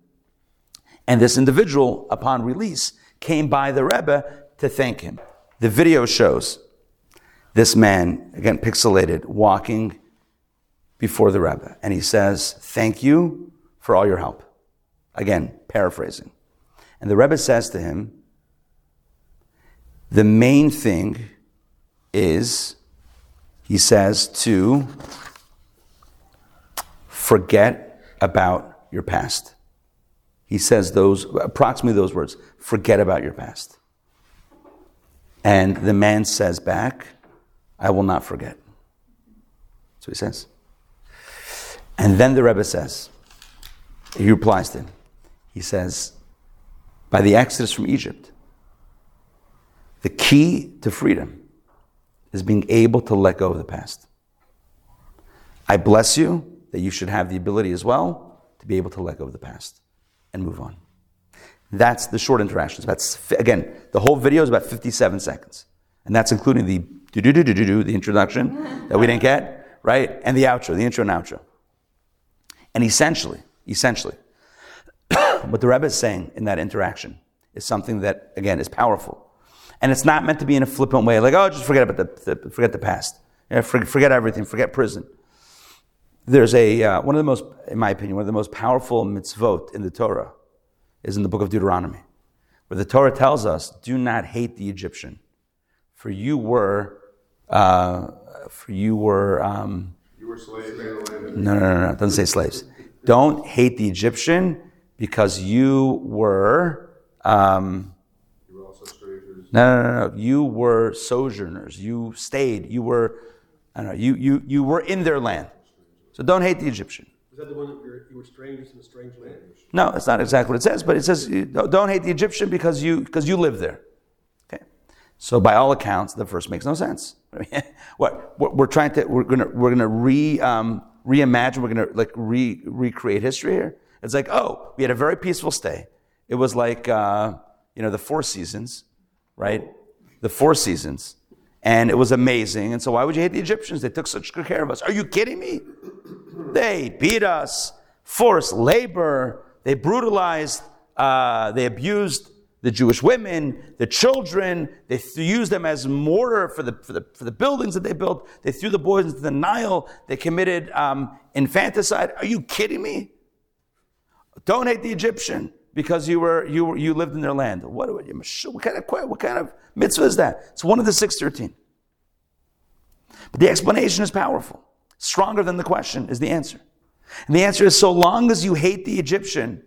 and this individual, upon release, came by the Rebbe to thank him. The video shows this man, again pixelated, walking before the Rebbe, and he says, Thank you for all your help. Again, paraphrasing. And the Rebbe says to him, The main thing is, he says, to forget about your past. He says those, approximately those words, forget about your past. And the man says back, I will not forget. So he says. And then the Rebbe says, he replies to him. He says, by the exodus from Egypt, the key to freedom is being able to let go of the past. I bless you that you should have the ability as well to be able to let go of the past and move on. That's the short interactions. That's again, the whole video is about 57 seconds. And that's including the do do do do do the introduction that we didn't get, right? And the outro, the intro and outro. And essentially, essentially, what the Rebbe is saying in that interaction is something that, again, is powerful. And it's not meant to be in a flippant way, like, oh, just forget about the, the forget the past. Yeah, forget everything, forget prison. There's a, uh, one of the most, in my opinion, one of the most powerful mitzvot in the Torah is in the book of Deuteronomy, where the Torah tells us, do not hate the Egyptian, for you were, uh, for you were, um, You were slaves in the land of no, no, no, no, it doesn't say slaves. Don't hate the Egyptian because you were, um, You were also strangers. No, no, no, no, you were sojourners. You stayed. You were, I don't know, you, you, you were in their land. So don't hate the Egyptian. Is that the one that you're, you were strangers in a strange land? No, that's not exactly what it says, but it says don't hate the Egyptian because you because you live there. Okay, so by all accounts, the verse makes no sense. what, what we're trying to we're gonna we're gonna re um, reimagine. We're gonna like re recreate history here. It's like oh, we had a very peaceful stay. It was like uh, you know the four seasons, right? The four seasons, and it was amazing. And so why would you hate the Egyptians? They took such good care of us. Are you kidding me? They beat us, forced labor, they brutalized, uh, they abused the Jewish women, the children, they th- used them as mortar for the, for, the, for the buildings that they built. They threw the boys into the Nile. They committed um, infanticide. Are you kidding me? Don't hate the Egyptian because you were you were, you lived in their land. What, what, kind of what kind of mitzvah is that? It's one of the six thirteen. But the explanation is powerful. Stronger than the question is the answer. And the answer is so long as you hate the Egyptian,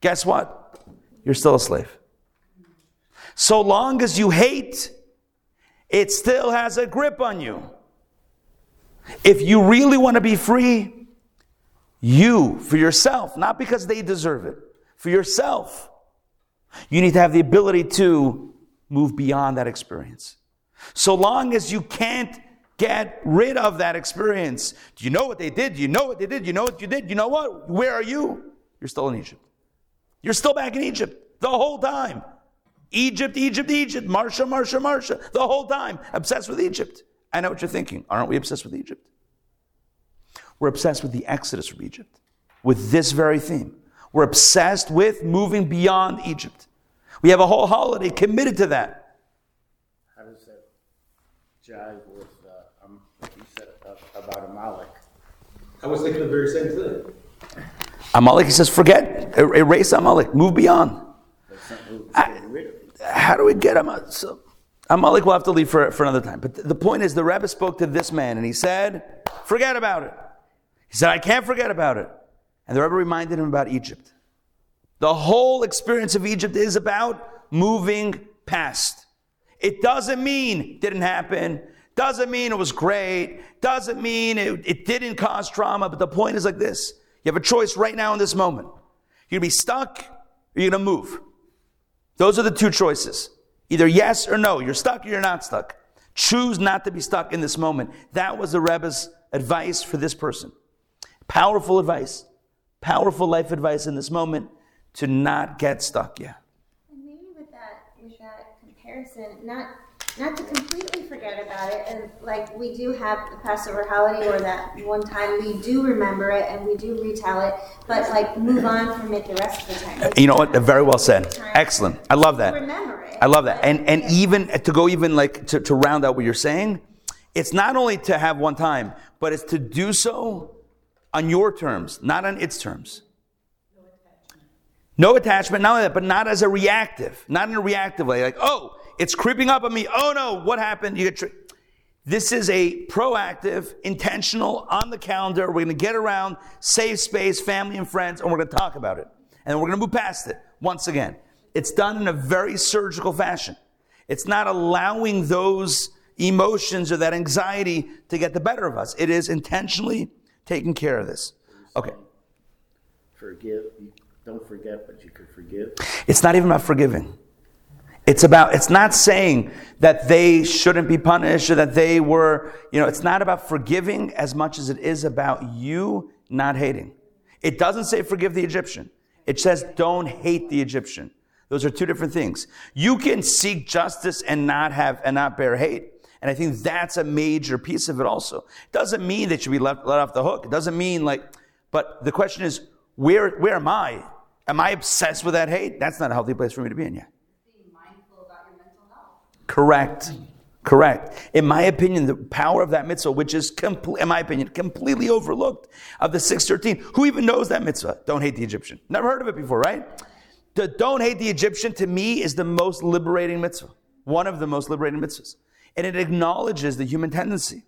guess what? You're still a slave. So long as you hate, it still has a grip on you. If you really want to be free, you, for yourself, not because they deserve it, for yourself, you need to have the ability to move beyond that experience. So long as you can't get rid of that experience, do you know what they did? You know what they did? You know what you did? You know what? Where are you? You're still in Egypt. You're still back in Egypt the whole time. Egypt, Egypt, Egypt, Marsha, Marsha, Marsha, the whole time. Obsessed with Egypt. I know what you're thinking. Aren't we obsessed with Egypt? We're obsessed with the exodus from Egypt, with this very theme. We're obsessed with moving beyond Egypt. We have a whole holiday committed to that. How does that jive with, uh, um, what you said uh, about Amalek? I was thinking the very same thing. Amalek, he says, forget, er- erase Amalek, move beyond. That's something we can get rid of. How do we get Amalek? So, Amalek will have to leave for, for another time. But th- the point is, the Rebbe spoke to this man and he said, forget about it. He said, I can't forget about it. And the Rebbe reminded him about Egypt. The whole experience of Egypt is about moving past. It doesn't mean didn't happen. Doesn't mean it was great. Doesn't mean it, it didn't cause trauma. But the point is like this. You have a choice right now in this moment. You're going to be stuck or you're going to move. Those are the two choices. Either yes or no. You're stuck or you're not stuck. Choose not to be stuck in this moment. That was the Rebbe's advice for this person. Powerful advice. Powerful life advice in this moment to not get stuck. yet. And maybe with that, with that comparison, not not to completely forget about it, and like we do have the Passover holiday or that one time we do remember it and we do retell it, but like move on from it the rest of the time. You know what? Very well said. Excellent. I love that. Remember it. I love that. And and even to go even like to, to round out what you're saying, it's not only to have one time, but it's to do so on your terms, not on its terms. No attachment, not only that, but not as a reactive, not in a reactive way, like, oh, it's creeping up on me. Oh no, what happened? You get tri- This is a proactive, intentional, on the calendar. We're going to get around, save space, family and friends, and we're going to talk about it. And we're going to move past it once again. It's done in a very surgical fashion. It's not allowing those emotions or that anxiety to get the better of us. It is intentionally taking care of this. Okay. Forgive, don't forget, but you could forgive. It's not even about forgiving. It's about, it's not saying that they shouldn't be punished or that they were, you know, it's not about forgiving as much as it is about you not hating. It doesn't say forgive the Egyptian. It says don't hate the Egyptian. Those are two different things. You can seek justice and not have, and not bear hate. And I think that's a major piece of it also. It doesn't mean that you be left, let off the hook. It doesn't mean like, but the question is, where, where am I? Am I obsessed with that hate? That's not a healthy place for me to be in yet. Being mindful about your mental health. Correct. Correct. In my opinion, the power of that mitzvah, which is, compl- in my opinion, completely overlooked of the 613. Who even knows that mitzvah? Don't hate the Egyptian. Never heard of it before, right? The don't hate the Egyptian to me is the most liberating mitzvah. One of the most liberating mitzvahs. And it acknowledges the human tendency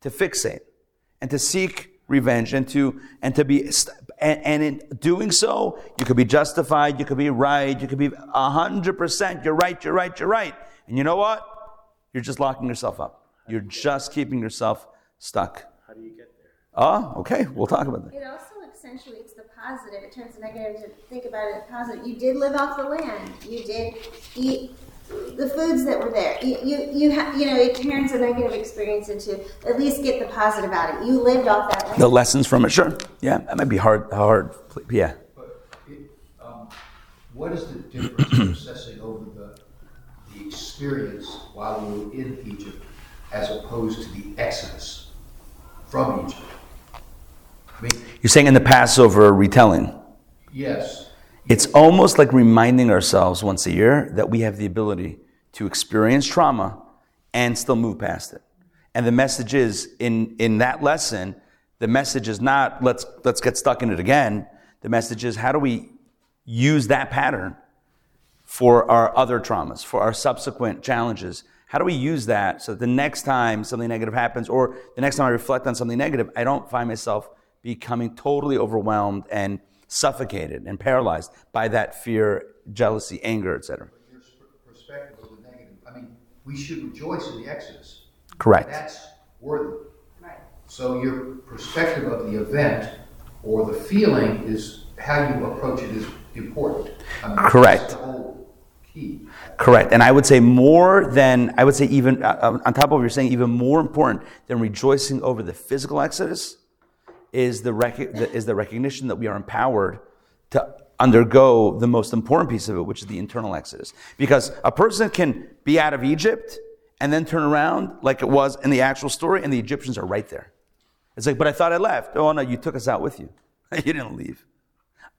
to fixate and to seek revenge and to, and to be, and, and in doing so, you could be justified, you could be right, you could be 100%, you're right, you're right, you're right. And you know what? You're just locking yourself up. You're just keeping yourself stuck. How do you get there? Oh, okay. We'll talk about that. It also accentuates the positive. It turns the negative to think about it positive. You did live off the land. You did eat the foods that were there. You you you, ha- you know it turns a negative experience into at least get the positive out of it. You lived off that land. The lessons from it, sure. Yeah, that might be hard. Hard. Yeah. But it, um, what is the difference in obsessing over the, the experience while we were in Egypt as opposed to the exodus from Egypt? I mean, You're saying in the Passover retelling. yes, It's almost like reminding ourselves once a year that we have the ability to experience trauma and still move past it. And the message is in, in that lesson, the message is not let's let's get stuck in it again. the message is how do we use that pattern for our other traumas, for our subsequent challenges? How do we use that so that the next time something negative happens, or the next time I reflect on something negative, I don't find myself becoming totally overwhelmed and suffocated and paralyzed by that fear, jealousy, anger, etc. Your perspective of the negative, I mean, we should rejoice in the Exodus. Correct. That's worthy. Right. So your perspective of the event or the feeling is how you approach it is important. I mean, Correct. That's the whole key. Correct. And I would say more than, I would say even, uh, on top of what you're saying, even more important than rejoicing over the physical exodus is the, rec- is the recognition that we are empowered to undergo the most important piece of it, which is the internal exodus. Because a person can be out of Egypt and then turn around like it was in the actual story, and the Egyptians are right there. It's like, but I thought I left. Oh no, you took us out with you. you didn't leave.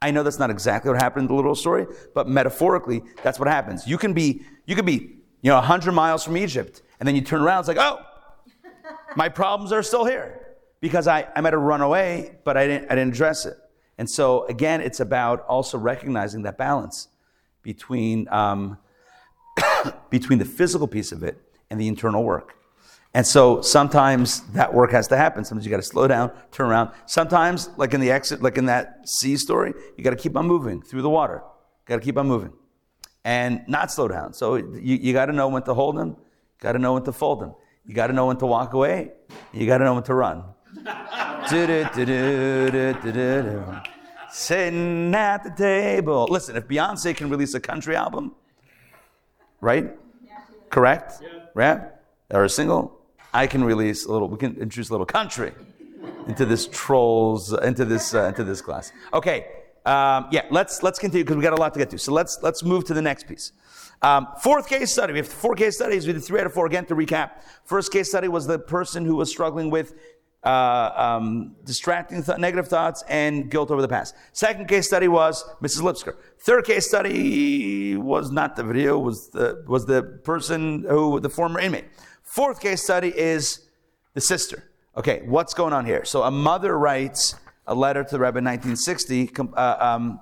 I know that's not exactly what happened in the literal story, but metaphorically, that's what happens. You can be, you can be, you know, 100 miles from Egypt, and then you turn around, it's like, oh, my problems are still here because I, I might have run away, but I didn't, I didn't address it. And so, again, it's about also recognizing that balance between, um, between the physical piece of it and the internal work. And so sometimes that work has to happen. Sometimes you got to slow down, turn around. Sometimes, like in the exit, like in that sea story, you got to keep on moving through the water. Got to keep on moving and not slow down. So you, you got to know when to hold them. Got to know when to fold them. You got to know when to walk away. You got to know when to run. Sitting at the table. Listen, if Beyonce can release a country album, right? Correct? Right? Or a single, I can release a little. We can introduce a little country into this trolls into this uh, into this class. Okay, um, yeah. Let's let's continue because we got a lot to get to. So let's let's move to the next piece. Um, fourth case study. We have four case studies. We did three out of four. Again, to recap, first case study was the person who was struggling with uh, um, distracting th- negative thoughts and guilt over the past. Second case study was Mrs. Lipsker. Third case study was not the video. Was the was the person who the former inmate. Fourth case study is the sister. Okay, what's going on here? So a mother writes a letter to the Rebbe in 1960, com- uh, um,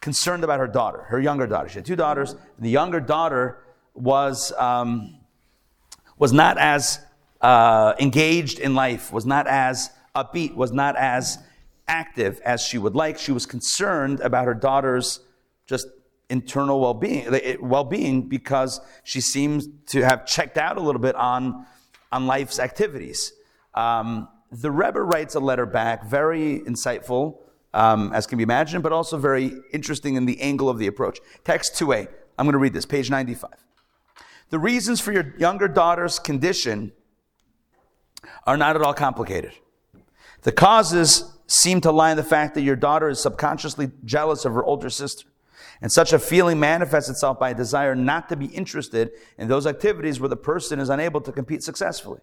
concerned about her daughter, her younger daughter. She had two daughters. And the younger daughter was um, was not as uh, engaged in life, was not as upbeat, was not as active as she would like. She was concerned about her daughter's just internal well-being, well-being because she seems to have checked out a little bit on, on life's activities. Um, the Rebbe writes a letter back, very insightful, um, as can be imagined, but also very interesting in the angle of the approach. Text 2a. I'm going to read this, page 95. The reasons for your younger daughter's condition are not at all complicated. The causes seem to lie in the fact that your daughter is subconsciously jealous of her older sister. And such a feeling manifests itself by a desire not to be interested in those activities where the person is unable to compete successfully.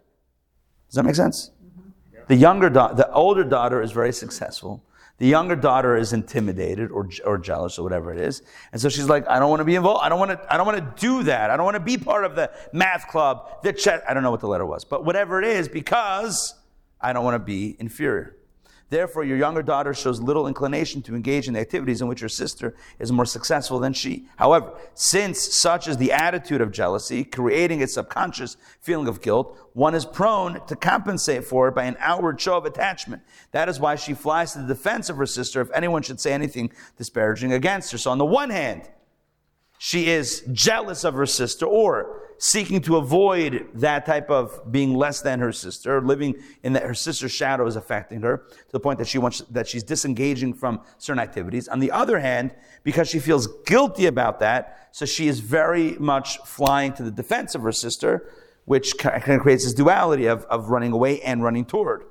Does that make sense? Mm-hmm. The younger da- the older daughter is very successful. The younger daughter is intimidated or, or jealous or whatever it is. And so she's like, I don't want to be involved. I don't want to, I don't want to do that. I don't want to be part of the math club, the. I don't know what the letter was, but whatever it is, because I don't want to be inferior. Therefore, your younger daughter shows little inclination to engage in the activities in which her sister is more successful than she. However, since such is the attitude of jealousy, creating a subconscious feeling of guilt, one is prone to compensate for it by an outward show of attachment. That is why she flies to the defense of her sister if anyone should say anything disparaging against her. So, on the one hand, she is jealous of her sister or seeking to avoid that type of being less than her sister, living in that her sister's shadow is affecting her to the point that she wants that she's disengaging from certain activities. On the other hand, because she feels guilty about that, so she is very much flying to the defense of her sister, which kind of creates this duality of, of running away and running toward.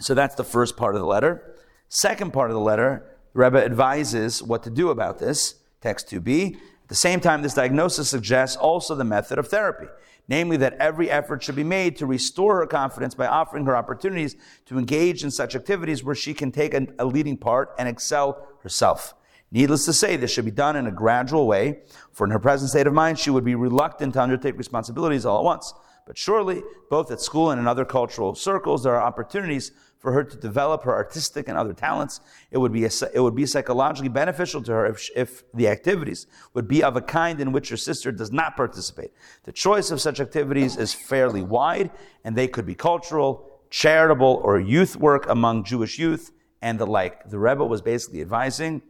So that's the first part of the letter. Second part of the letter, Rebbe advises what to do about this. Text 2b. At the same time, this diagnosis suggests also the method of therapy, namely that every effort should be made to restore her confidence by offering her opportunities to engage in such activities where she can take a, a leading part and excel herself. Needless to say, this should be done in a gradual way, for in her present state of mind, she would be reluctant to undertake responsibilities all at once. But surely, both at school and in other cultural circles, there are opportunities for her to develop her artistic and other talents. It would be, a, it would be psychologically beneficial to her if, if the activities would be of a kind in which her sister does not participate. The choice of such activities is fairly wide, and they could be cultural, charitable, or youth work among Jewish youth and the like. The Rebbe was basically advising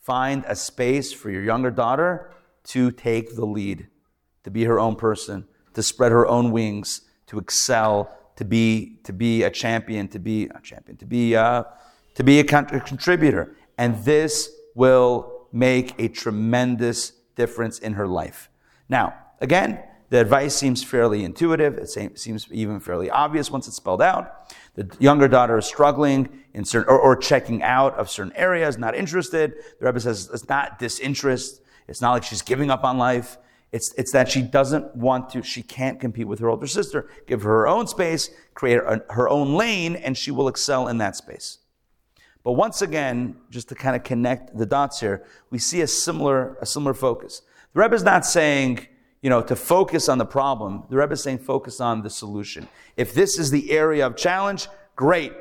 find a space for your younger daughter to take the lead, to be her own person, to spread her own wings, to excel, to be to be a champion, to be a champion, to be uh, to be a, con- a contributor, and this will make a tremendous difference in her life. Now, again, the advice seems fairly intuitive. It seems even fairly obvious once it's spelled out. The younger daughter is struggling in certain, or, or checking out of certain areas, not interested. The Rebbe says it's not disinterest. It's not like she's giving up on life. It's, it's that she doesn't want to, she can't compete with her older sister. Give her her own space, create her, her own lane, and she will excel in that space. But once again, just to kind of connect the dots here, we see a similar, a similar focus. The Rebbe is not saying, you know, to focus on the problem. The Rebbe is saying focus on the solution. If this is the area of challenge, great.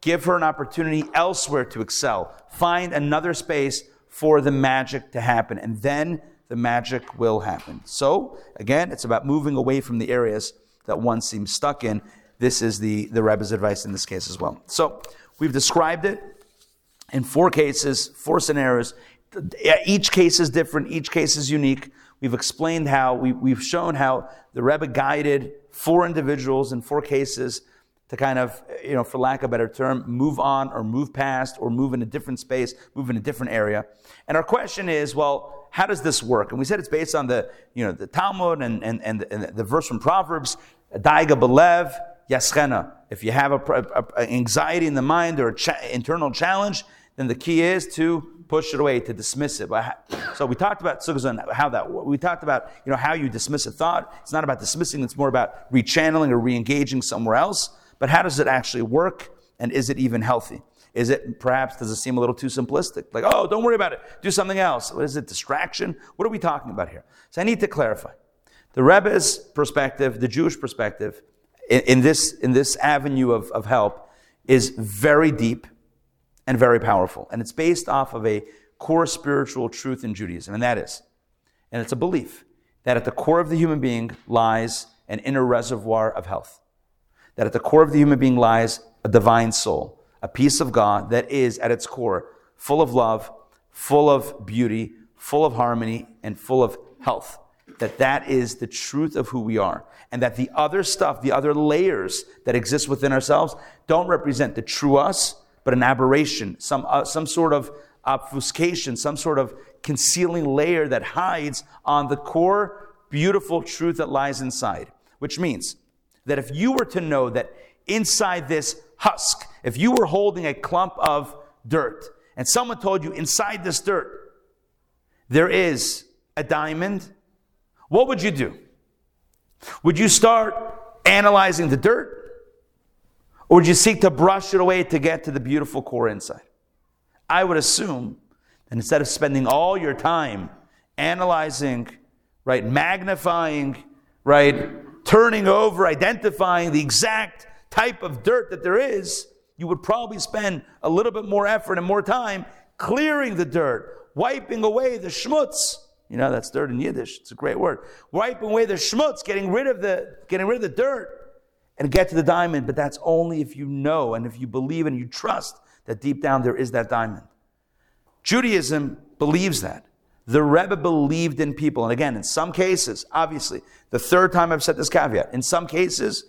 Give her an opportunity elsewhere to excel. Find another space for the magic to happen. And then the magic will happen. So, again, it's about moving away from the areas that one seems stuck in. This is the, the Rebbe's advice in this case as well. So, we've described it in four cases, four scenarios. Each case is different, each case is unique. We've explained how, we, we've shown how the Rebbe guided four individuals in four cases to kind of, you know, for lack of a better term, move on or move past or move in a different space, move in a different area. And our question is, well, how does this work? And we said it's based on the, you know, the Talmud and, and, and, the, and the verse from Proverbs, Daiga Belev, Yaschena. If you have a, a, a, anxiety in the mind or an cha- internal challenge, then the key is to push it away, to dismiss it. So we talked about sukkahs how that we talked about you know how you dismiss a thought. It's not about dismissing; it's more about rechanneling or re-engaging somewhere else. But how does it actually work, and is it even healthy? Is it perhaps, does it seem a little too simplistic? Like, oh, don't worry about it. Do something else. What is it? Distraction? What are we talking about here? So I need to clarify. The Rebbe's perspective, the Jewish perspective, in, in this, in this avenue of, of help is very deep and very powerful. And it's based off of a core spiritual truth in Judaism, and that is, and it's a belief, that at the core of the human being lies an inner reservoir of health. That at the core of the human being lies a divine soul a piece of God that is at its core full of love, full of beauty, full of harmony, and full of health. That that is the truth of who we are. And that the other stuff, the other layers that exist within ourselves don't represent the true us, but an aberration, some, uh, some sort of obfuscation, some sort of concealing layer that hides on the core beautiful truth that lies inside. Which means that if you were to know that inside this husk, if you were holding a clump of dirt and someone told you inside this dirt there is a diamond, what would you do? Would you start analyzing the dirt? Or would you seek to brush it away to get to the beautiful core inside? I would assume that instead of spending all your time analyzing, right, magnifying, right, turning over, identifying the exact type of dirt that there is, you would probably spend a little bit more effort and more time clearing the dirt, wiping away the schmutz. You know, that's dirt in Yiddish. It's a great word. Wiping away the schmutz, getting rid of the, getting rid of the dirt and get to the diamond. But that's only if you know and if you believe and you trust that deep down there is that diamond. Judaism believes that. The Rebbe believed in people. And again, in some cases, obviously, the third time I've said this caveat, in some cases,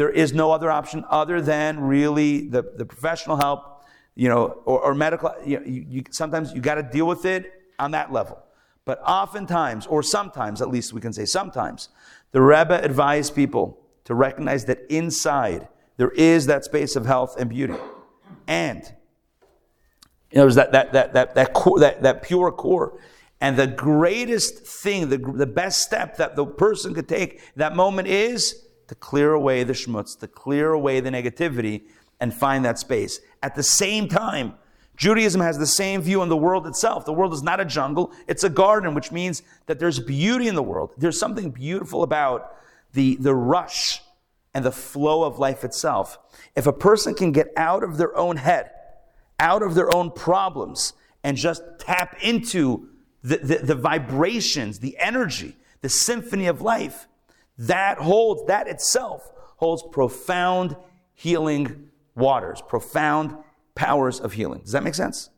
there is no other option other than really the, the professional help, you know, or, or medical. You, know, you, you sometimes you got to deal with it on that level. But oftentimes, or sometimes, at least we can say sometimes, the Rebbe advised people to recognize that inside there is that space of health and beauty. And know, there's that, that, that, that, that, core, that, that pure core. And the greatest thing, the, the best step that the person could take that moment is to clear away the schmutz, to clear away the negativity, and find that space. At the same time, Judaism has the same view on the world itself. The world is not a jungle, it's a garden, which means that there's beauty in the world. There's something beautiful about the, the rush and the flow of life itself. If a person can get out of their own head, out of their own problems, and just tap into the, the, the vibrations, the energy, the symphony of life, that holds, that itself holds profound healing waters, profound powers of healing. Does that make sense?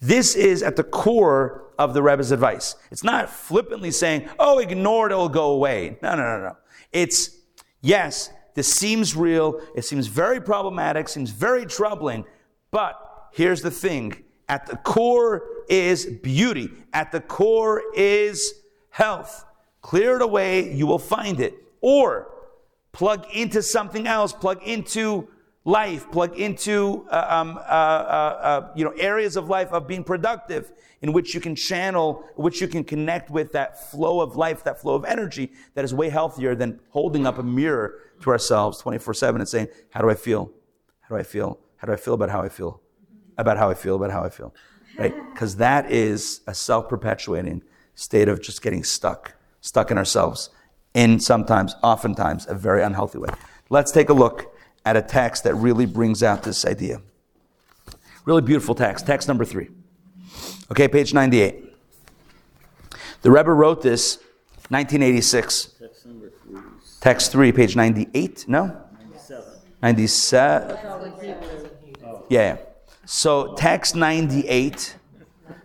This is at the core of the Rebbe's advice. It's not flippantly saying, oh, ignore it, it'll go away. No, no, no, no. It's, yes, this seems real, it seems very problematic, seems very troubling, but here's the thing. At the core is beauty. At the core is health. Clear it away, you will find it. Or plug into something else, plug into life, plug into uh, um, uh, uh, uh, you know areas of life of being productive, in which you can channel, which you can connect with that flow of life, that flow of energy that is way healthier than holding up a mirror to ourselves 24/7 and saying, "How do I feel? How do I feel? How do I feel about how I feel? About how I feel? About how I feel?" Right? Because that is a self-perpetuating state of just getting stuck, stuck in ourselves, in sometimes, oftentimes, a very unhealthy way. Let's take a look at a text that really brings out this idea. Really beautiful text, text number three. Okay, page 98. The Rebbe wrote this 1986. Text number three, Text three, page 98? No? seven. 97? Yeah. So text 98,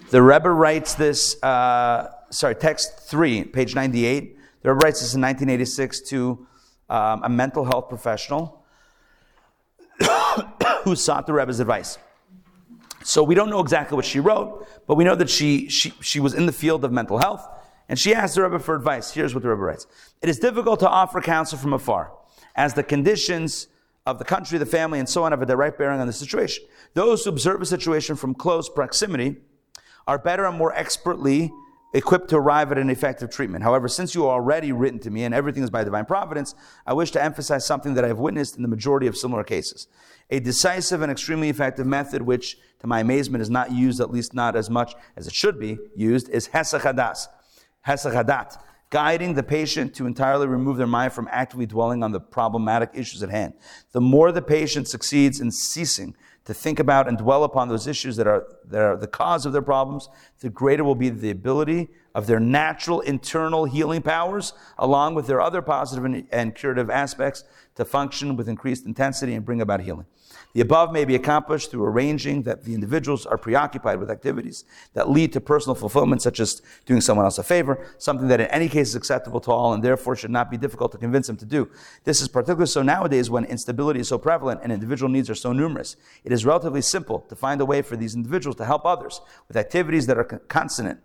the Rebbe writes this, uh, sorry, text three, page 98. The Rebbe writes this in 1986 to um, a mental health professional who sought the Rebbe's advice. So we don't know exactly what she wrote, but we know that she, she, she was in the field of mental health, and she asked the Rebbe for advice. Here's what the Rebbe writes. It is difficult to offer counsel from afar, as the conditions of the country, the family, and so on have a direct bearing on the situation. Those who observe a situation from close proximity are better and more expertly equipped to arrive at an effective treatment. However, since you are already written to me and everything is by divine providence, I wish to emphasize something that I have witnessed in the majority of similar cases. A decisive and extremely effective method, which to my amazement is not used, at least not as much as it should be used, is Hesachadas, Hesachadat, guiding the patient to entirely remove their mind from actively dwelling on the problematic issues at hand. The more the patient succeeds in ceasing to think about and dwell upon those issues that are, that are the cause of their problems, the greater will be the ability of their natural internal healing powers, along with their other positive and, and curative aspects, to function with increased intensity and bring about healing. The above may be accomplished through arranging that the individuals are preoccupied with activities that lead to personal fulfillment, such as doing someone else a favor, something that in any case is acceptable to all and therefore should not be difficult to convince them to do. This is particularly so nowadays when instability is so prevalent and individual needs are so numerous. It is relatively simple to find a way for these individuals to help others with activities that are consonant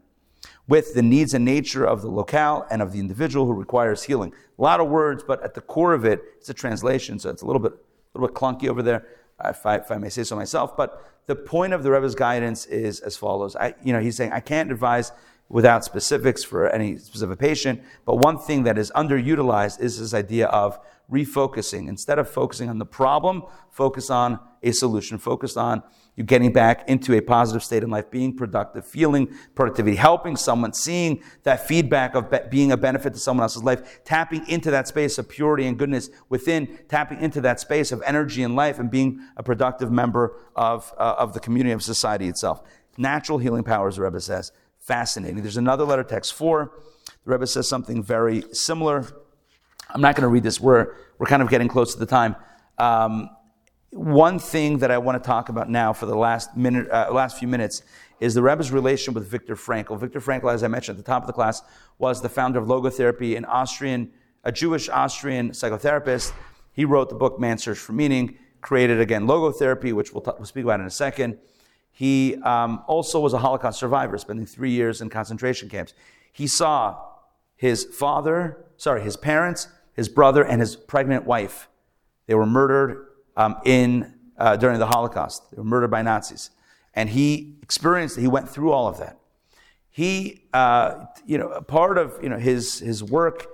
with the needs and nature of the locale and of the individual who requires healing. A lot of words, but at the core of it, it's a translation, so it's a little bit, a little bit clunky over there if I, if I may say so myself. But the point of the Rebbe's guidance is as follows. I, you know, he's saying, I can't advise without specifics for any specific patient, but one thing that is underutilized is this idea of refocusing. Instead of focusing on the problem, focus on a solution, focus on you getting back into a positive state in life, being productive, feeling productivity, helping someone, seeing that feedback of be- being a benefit to someone else's life, tapping into that space of purity and goodness within, tapping into that space of energy and life, and being a productive member of, uh, of the community of society itself. Natural healing powers, the Rebbe says. Fascinating. There's another letter, text four. The Rebbe says something very similar. I'm not going to read this. We're, we're kind of getting close to the time. Um, one thing that I want to talk about now for the last minute, uh, last few minutes is the Rebbe's relation with Viktor Frankl. Viktor Frankl, as I mentioned at the top of the class, was the founder of logotherapy, an Austrian, a Jewish Austrian psychotherapist. He wrote the book Man's Search for Meaning, created again logotherapy, which we'll, t- we'll speak about in a second. He um, also was a Holocaust survivor, spending three years in concentration camps. He saw his father, sorry, his parents, his brother, and his pregnant wife. They were murdered um, in, uh, during the Holocaust. They were murdered by Nazis. And he experienced, he went through all of that. He, uh, you know, part of, you know, his, his work,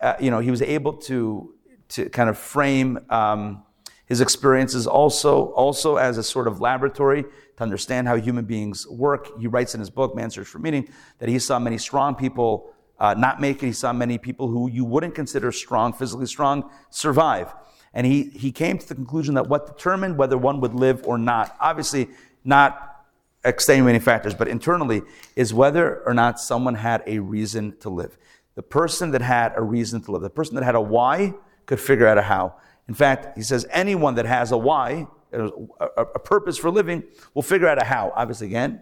uh, you know, he was able to, to kind of frame um, his experiences also, also as a sort of laboratory to understand how human beings work. He writes in his book, Man's Search for Meaning, that he saw many strong people uh, not make it. He saw many people who you wouldn't consider strong, physically strong, survive. And he, he came to the conclusion that what determined whether one would live or not, obviously not extenuating factors, but internally, is whether or not someone had a reason to live. The person that had a reason to live, the person that had a why, could figure out a how. In fact, he says anyone that has a why, a, a, purpose for living, will figure out a how. Obviously, again,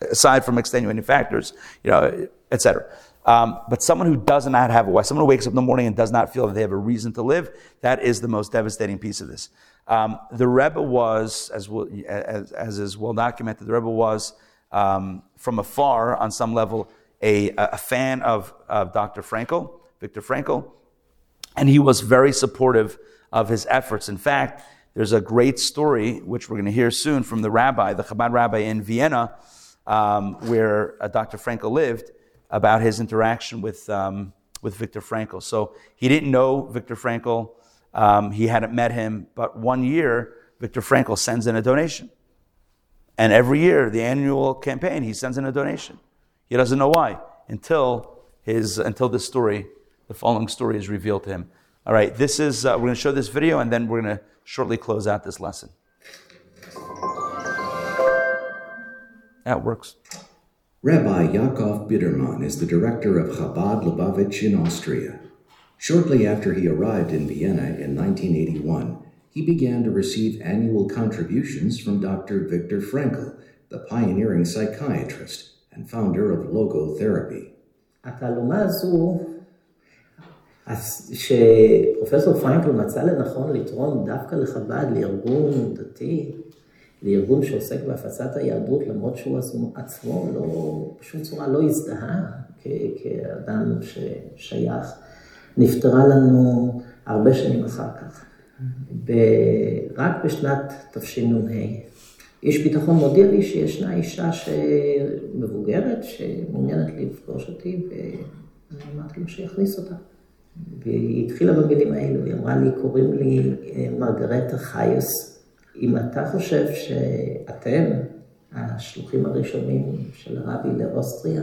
aside from extenuating factors, you know, etc. Um, but someone who does not have a why, someone who wakes up in the morning and does not feel that they have a reason to live, that is the most devastating piece of this. Um, the Rebbe was, as, well, as, as, is well documented, the Rebbe was um, from afar, on some level, a, a fan of, of Dr. Frankl, Viktor Frankl, and he was very supportive of his efforts. In fact, there's a great story, which we're going to hear soon, from the rabbi, the Chabad rabbi in Vienna, um, where uh, Dr. Frankl lived, about his interaction with, um, with Viktor Frankl. So he didn't know Viktor Frankl, um, he hadn't met him, but one year, Viktor Frankl sends in a donation. And every year, the annual campaign, he sends in a donation. He doesn't know why until, his, until this story, the following story is revealed to him. All right, this is, uh, we're going to show this video and then we're going to shortly close out this lesson. That works. Rabbi Yaakov Biderman is the director of Chabad Lubavitch in Austria. Shortly after he arrived in Vienna in 1981, he began to receive annual contributions from Dr. Viktor Frankl, the pioneering psychiatrist and founder of logotherapy. התעלומה הזו, שפרופסור פרנקל מצא לנכון לתרום דווקא לחב"ד, לארגון דתי, לארגון שעוסק בהפצת היהדות, למרות שהוא עצמו לא, בשום צורה לא הזדהה כאדם ששייך, נפטרה לנו הרבה שנים אחר כך. רק בשנת תשנ"ה. איש ביטחון מודיע לי שישנה אישה מבוגרת שמעוניינת לפגוש אותי, ואני אמרתי לו שיכניס אותה. והיא התחילה במילים האלו, היא אמרה לי, קוראים לי מרגרטה חייס. אם אתה חושב שאתם השלוחים הראשונים של הרבי לאוסטריה,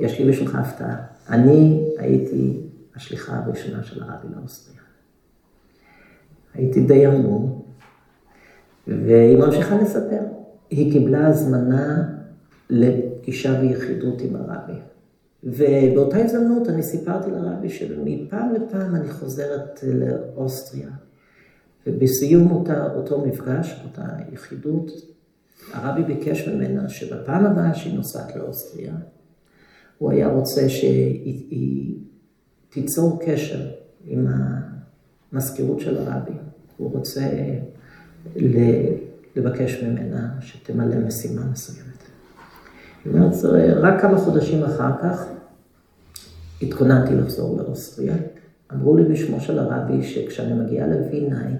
יש לי בשבילך הפתעה. אני הייתי השליחה הראשונה של הרבי לאוסטריה. הייתי די המום, והיא ממשיכה לספר. היא קיבלה הזמנה לפגישה ויחידות עם הרבי. ובאותה הזדמנות אני סיפרתי לרבי שמפעם לפעם אני חוזרת לאוסטריה. ובסיום אותה, אותו מפגש, אותה יחידות, הרבי ביקש ממנה שבפעם הבאה שהיא נוסעת לאוסטריה, הוא היה רוצה שהיא תיצור קשר עם המזכירות של הרבי. הוא רוצה לבקש ממנה שתמלא משימה מסוימת. זאת אומרת, רק כמה חודשים אחר כך התכוננתי לחזור לאוסטריה. אמרו לי בשמו של הרבי שכשאני מגיעה לווינאי,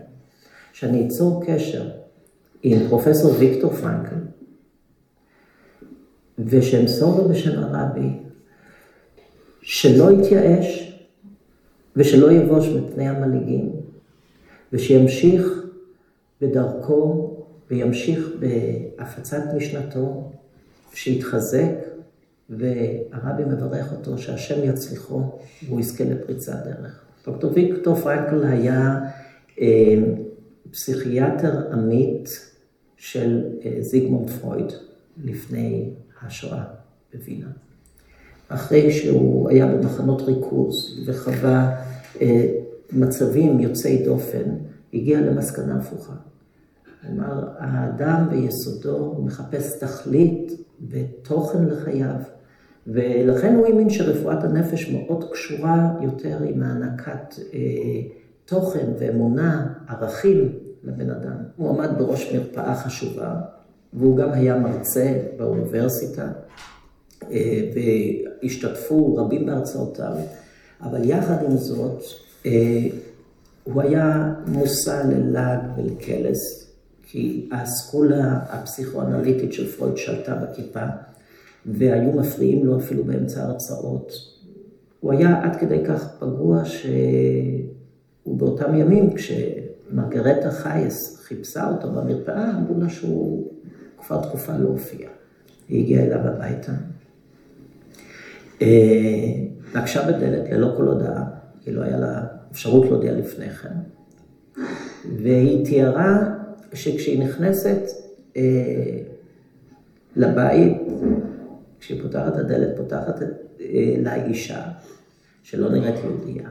שאני אצור קשר עם פרופסור ויקטור פרנקל, ושאמסור לו בשם הרבי שלא יתייאש ושלא יבוש מפני המנהיגים, ושימשיך בדרכו וימשיך בהפצת משנתו, שיתחזק, והרבי מברך אותו שהשם יצליחו והוא יזכה לפריצת דרך. דוקטור ויקטור פרנקל היה אה, פסיכיאטר עמית של אה, זיגמונד פרויד לפני השואה בווינה. אחרי שהוא היה במחנות ריכוז וחווה אה, מצבים יוצאי דופן, הגיע למסקנה הפוכה. כלומר, האדם ביסודו הוא מחפש תכלית ותוכן לחייו, ולכן הוא האמין שרפואת הנפש מאוד קשורה יותר עם הענקת אה, תוכן ואמונה, ערכים לבן אדם. הוא עמד בראש מרפאה חשובה, והוא גם היה מרצה באוניברסיטה, אה, והשתתפו רבים בהרצאותיו, אבל יחד עם זאת, אה, הוא היה מושא ללעג ולקלס, כי האסכולה הפסיכואנליטית של פרויד שלטה בכיפה, והיו מפריעים לו אפילו באמצע ההרצאות. הוא היה עד כדי כך פגוע שהוא באותם ימים, כשמרגרטה חייס חיפשה אותו במרפאה, אמרו לה שהוא כבר תקופה לא הופיע. היא הגיעה אליו הביתה. אה, נקשה בדלת ללא כל הודעה, כי לא היה לה אפשרות להודיע לפני כן, והיא תיארה שכשהיא נכנסת אה, לבית, כשהיא פותחת את הדלת, פותחת אה, לה אישה שלא נראית יהודייה.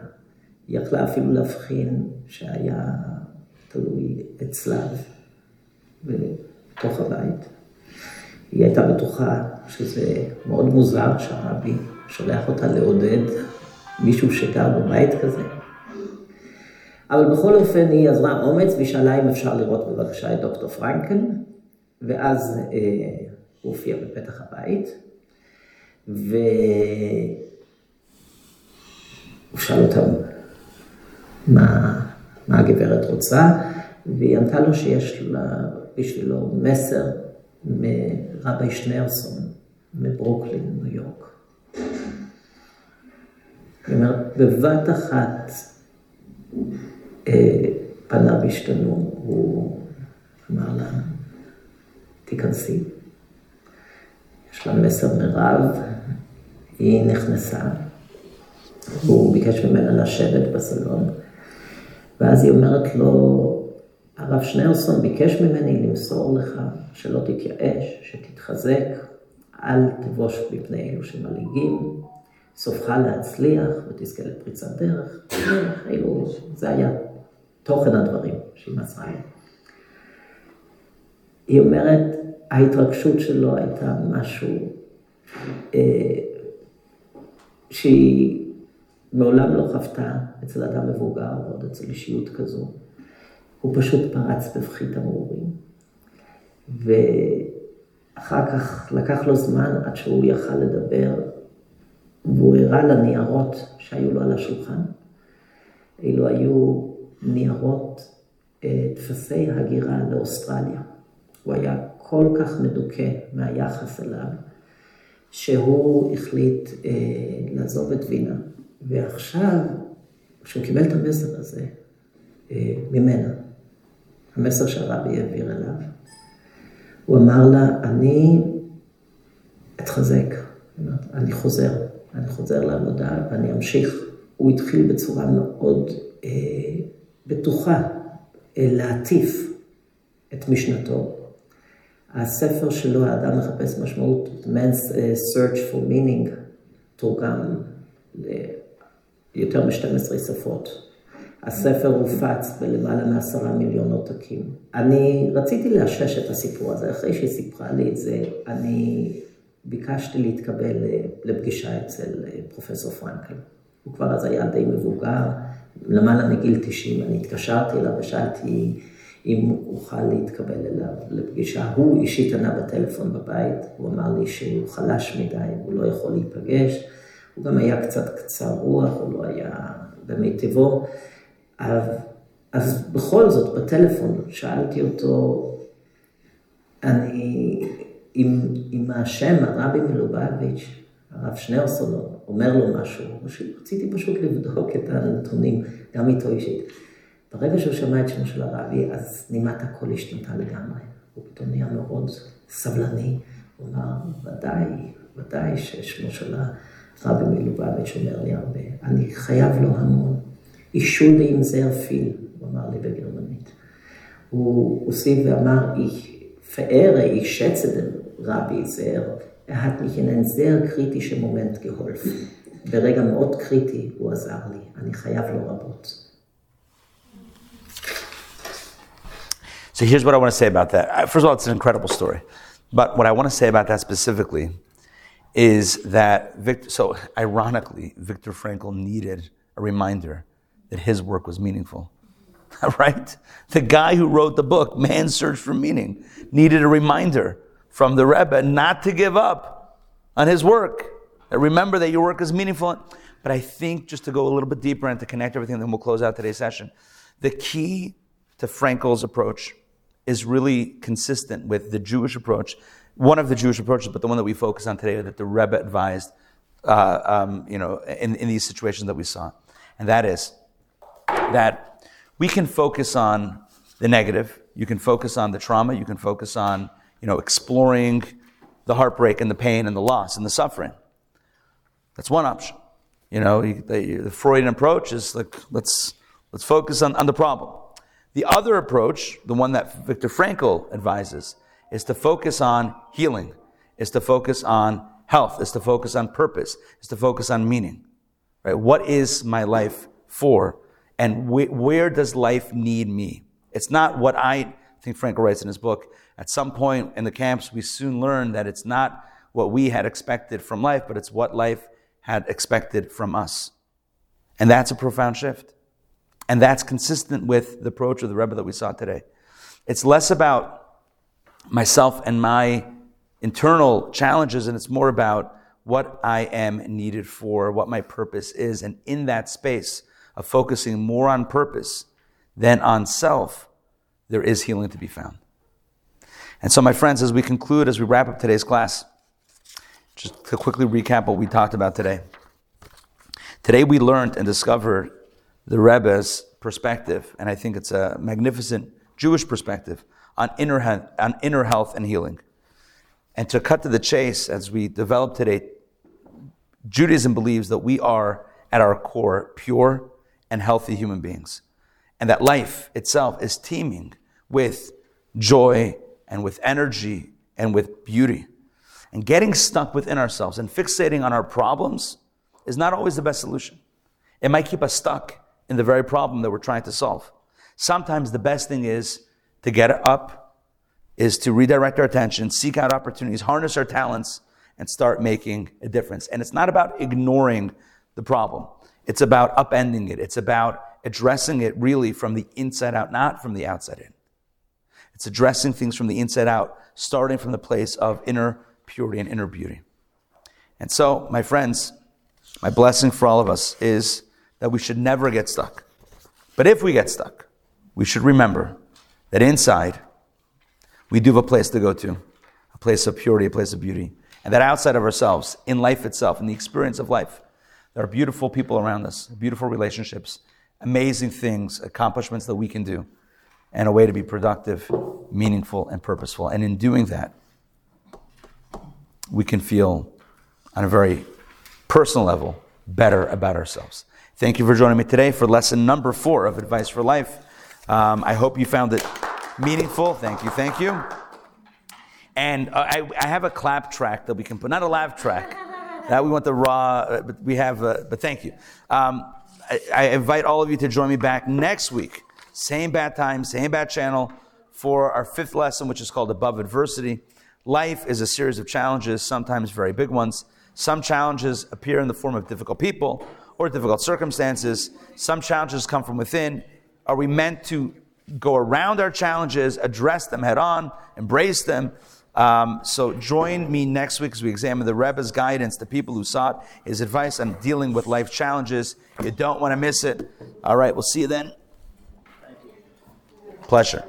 היא יכלה אפילו להבחין שהיה תלוי אצלה בתוך הבית. היא הייתה בטוחה שזה מאוד מוזר שהרבי שולח אותה לעודד מישהו שגר בבית כזה. אבל בכל אופן היא עזרה אומץ והיא שאלה אם אפשר לראות בבקשה את דוקטור פרנקל, ואז אה, הוא הופיע בפתח הבית, והוא שאל אותה מה, מה הגברת רוצה, והיא ענתה לו שיש לה בשבילו מסר מרבי שניארסון מברוקלין, ניו יורק. היא אומרת, בבת אחת אה, פניו השתנו, הוא אמר לה, תיכנסי. יש לה מסר מרב, היא נכנסה, הוא ביקש ממנה לשבת בסלון, ואז היא אומרת לו, הרב שניארסון ביקש ממני למסור לך שלא תתייאש, שתתחזק, אל תבוש מפני אלו שמלעיגים, סופך להצליח ותזכה לפריצת דרך. אלו, זה היה תוכן הדברים שהיא מסרה לי. היא אומרת, ההתרגשות שלו הייתה משהו אה, שהיא מעולם לא חוותה אצל אדם מבוגר, עוד אצל אישיות כזו. הוא פשוט פרץ בבכי תמרורים. ואחר כך לקח לו זמן עד שהוא יכל לדבר, והוא הראה לניירות שהיו לו על השולחן. אלו היו ניירות, טפסי אה, הגירה לאוסטרליה. הוא היה כל כך מדוכא מהיחס אליו, שהוא החליט אה, לעזוב את וינה. ועכשיו, כשהוא קיבל את המסר הזה אה, ממנה, המסר שהרבי העביר אליו, הוא אמר לה, אני אתחזק, אני חוזר, אני חוזר לעבודה ואני אמשיך. הוא התחיל בצורה מאוד אה, בטוחה אה, להטיף את משנתו. הספר שלו, האדם מחפש משמעות, Man's אה, Search for Meaning, תורגם ליותר מ-12 שפות. הספר הופץ בלמעלה מעשרה מיליון עותקים. אני רציתי לאשש את הסיפור הזה, אחרי שהיא סיפרה לי את זה, אני ביקשתי להתקבל לפגישה אצל פרופסור פרנקל. הוא כבר אז היה די מבוגר, למעלה מגיל 90, אני התקשרתי אליו ושאלתי אם אוכל להתקבל אליו לפגישה. הוא אישית ענה בטלפון בבית, הוא אמר לי שהוא חלש מדי, הוא לא יכול להיפגש. הוא גם היה קצת קצר רוח, הוא לא היה במיטבו. אז בכל זאת, בטלפון, שאלתי אותו, אני, אם, אם השם, הרבי מלובביץ', הרב שניארסון, אומר לו משהו, רציתי פשוט לבדוק את הנתונים, גם איתו אישית. ברגע שהוא שמע את שמו של הרבי, אז נימת הקול השתנתה לגמרי. הוא פתאום נהיה מאוד סבלני. הוא אמר, ודאי, ודאי ששמו של הרבי מלובביץ' אומר לי הרבה. אני חייב לו המון. אישול עם זר פיל, הוא אמר לי בגרמנית. הוא הוסיף ואמר, ich verehre, ich schätze den Rabbi sehr. Er hat mich in einen sehr kritischen Moment geholfen. ברגע מאוד קריטי הוא עזר לי, אני חייב לו רבות. So here's what I want to say about that. Uh, first of all, it's an incredible story. But what I want to say about that specifically is that, Viktor, so ironically, Viktor Frankl needed a reminder that his work was meaningful. right? The guy who wrote the book, Man's Search for Meaning, needed a reminder from the Rebbe not to give up on his work. Remember that your work is meaningful. But I think just to go a little bit deeper and to connect everything, then we'll close out today's session. The key to Frankl's approach is really consistent with the Jewish approach, one of the Jewish approaches, but the one that we focus on today that the Rebbe advised, uh, um, you know, in, in these situations that we saw. And that is that we can focus on the negative. You can focus on the trauma. You can focus on, you know, exploring the heartbreak and the pain and the loss and the suffering. That's one option. You know, the, the Freudian approach is like, let's, let's focus on, on the problem. The other approach, the one that Viktor Frankl advises, is to focus on healing, is to focus on health, is to focus on purpose, is to focus on meaning. Right? What is my life for? And wh- where does life need me? It's not what I, think Frankl writes in his book. At some point in the camps, we soon learn that it's not what we had expected from life, but it's what life had expected from us. And that's a profound shift. And that's consistent with the approach of the Rebbe that we saw today. It's less about myself and my internal challenges, and it's more about what I am needed for, what my purpose is. And in that space of focusing more on purpose than on self, there is healing to be found. And so, my friends, as we conclude, as we wrap up today's class, just to quickly recap what we talked about today. Today we learned and discovered the Rebbe's perspective, and I think it's a magnificent Jewish perspective on inner, health, on inner health and healing. And to cut to the chase, as we develop today, Judaism believes that we are, at our core, pure and healthy human beings. And that life itself is teeming with joy and with energy and with beauty. And getting stuck within ourselves and fixating on our problems is not always the best solution. It might keep us stuck in the very problem that we're trying to solve. Sometimes the best thing is to get up, is to redirect our attention, seek out opportunities, harness our talents, and start making a difference. And it's not about ignoring the problem. It's about upending it. It's about addressing it really from the inside out, not from the outside in. It's addressing things from the inside out, starting from the place of inner purity and inner beauty. And so, my friends, my blessing for all of us is that we should never get stuck. But if we get stuck, we should remember that inside, we do have a place to go to, a place of purity, a place of beauty. And that outside of ourselves, in life itself, in the experience of life, there are beautiful people around us, beautiful relationships, amazing things, accomplishments that we can do, and a way to be productive, meaningful, and purposeful. And in doing that, we can feel on a very personal level better about ourselves. Thank you for joining me today for lesson number four of Advice for Life. Um, I hope you found it meaningful. Thank you, thank you. And uh, I, I, have a clap track that we can put, not a laugh track. That we want the raw, uh, but we have, uh, but thank you. Um, I, I invite all of you to join me back next week. Same bad time, same bad channel for our fifth lesson, which is called Above Adversity. Life is a series of challenges, sometimes very big ones. Some challenges appear in the form of difficult people or difficult circumstances. Some challenges come from within. Are we meant to go around our challenges, address them head on, embrace them? Um, so join me next week as we examine the Rebbe's guidance the people who sought his advice on dealing with life challenges. You don't want to miss it. All right, we'll see you then. Pleasure.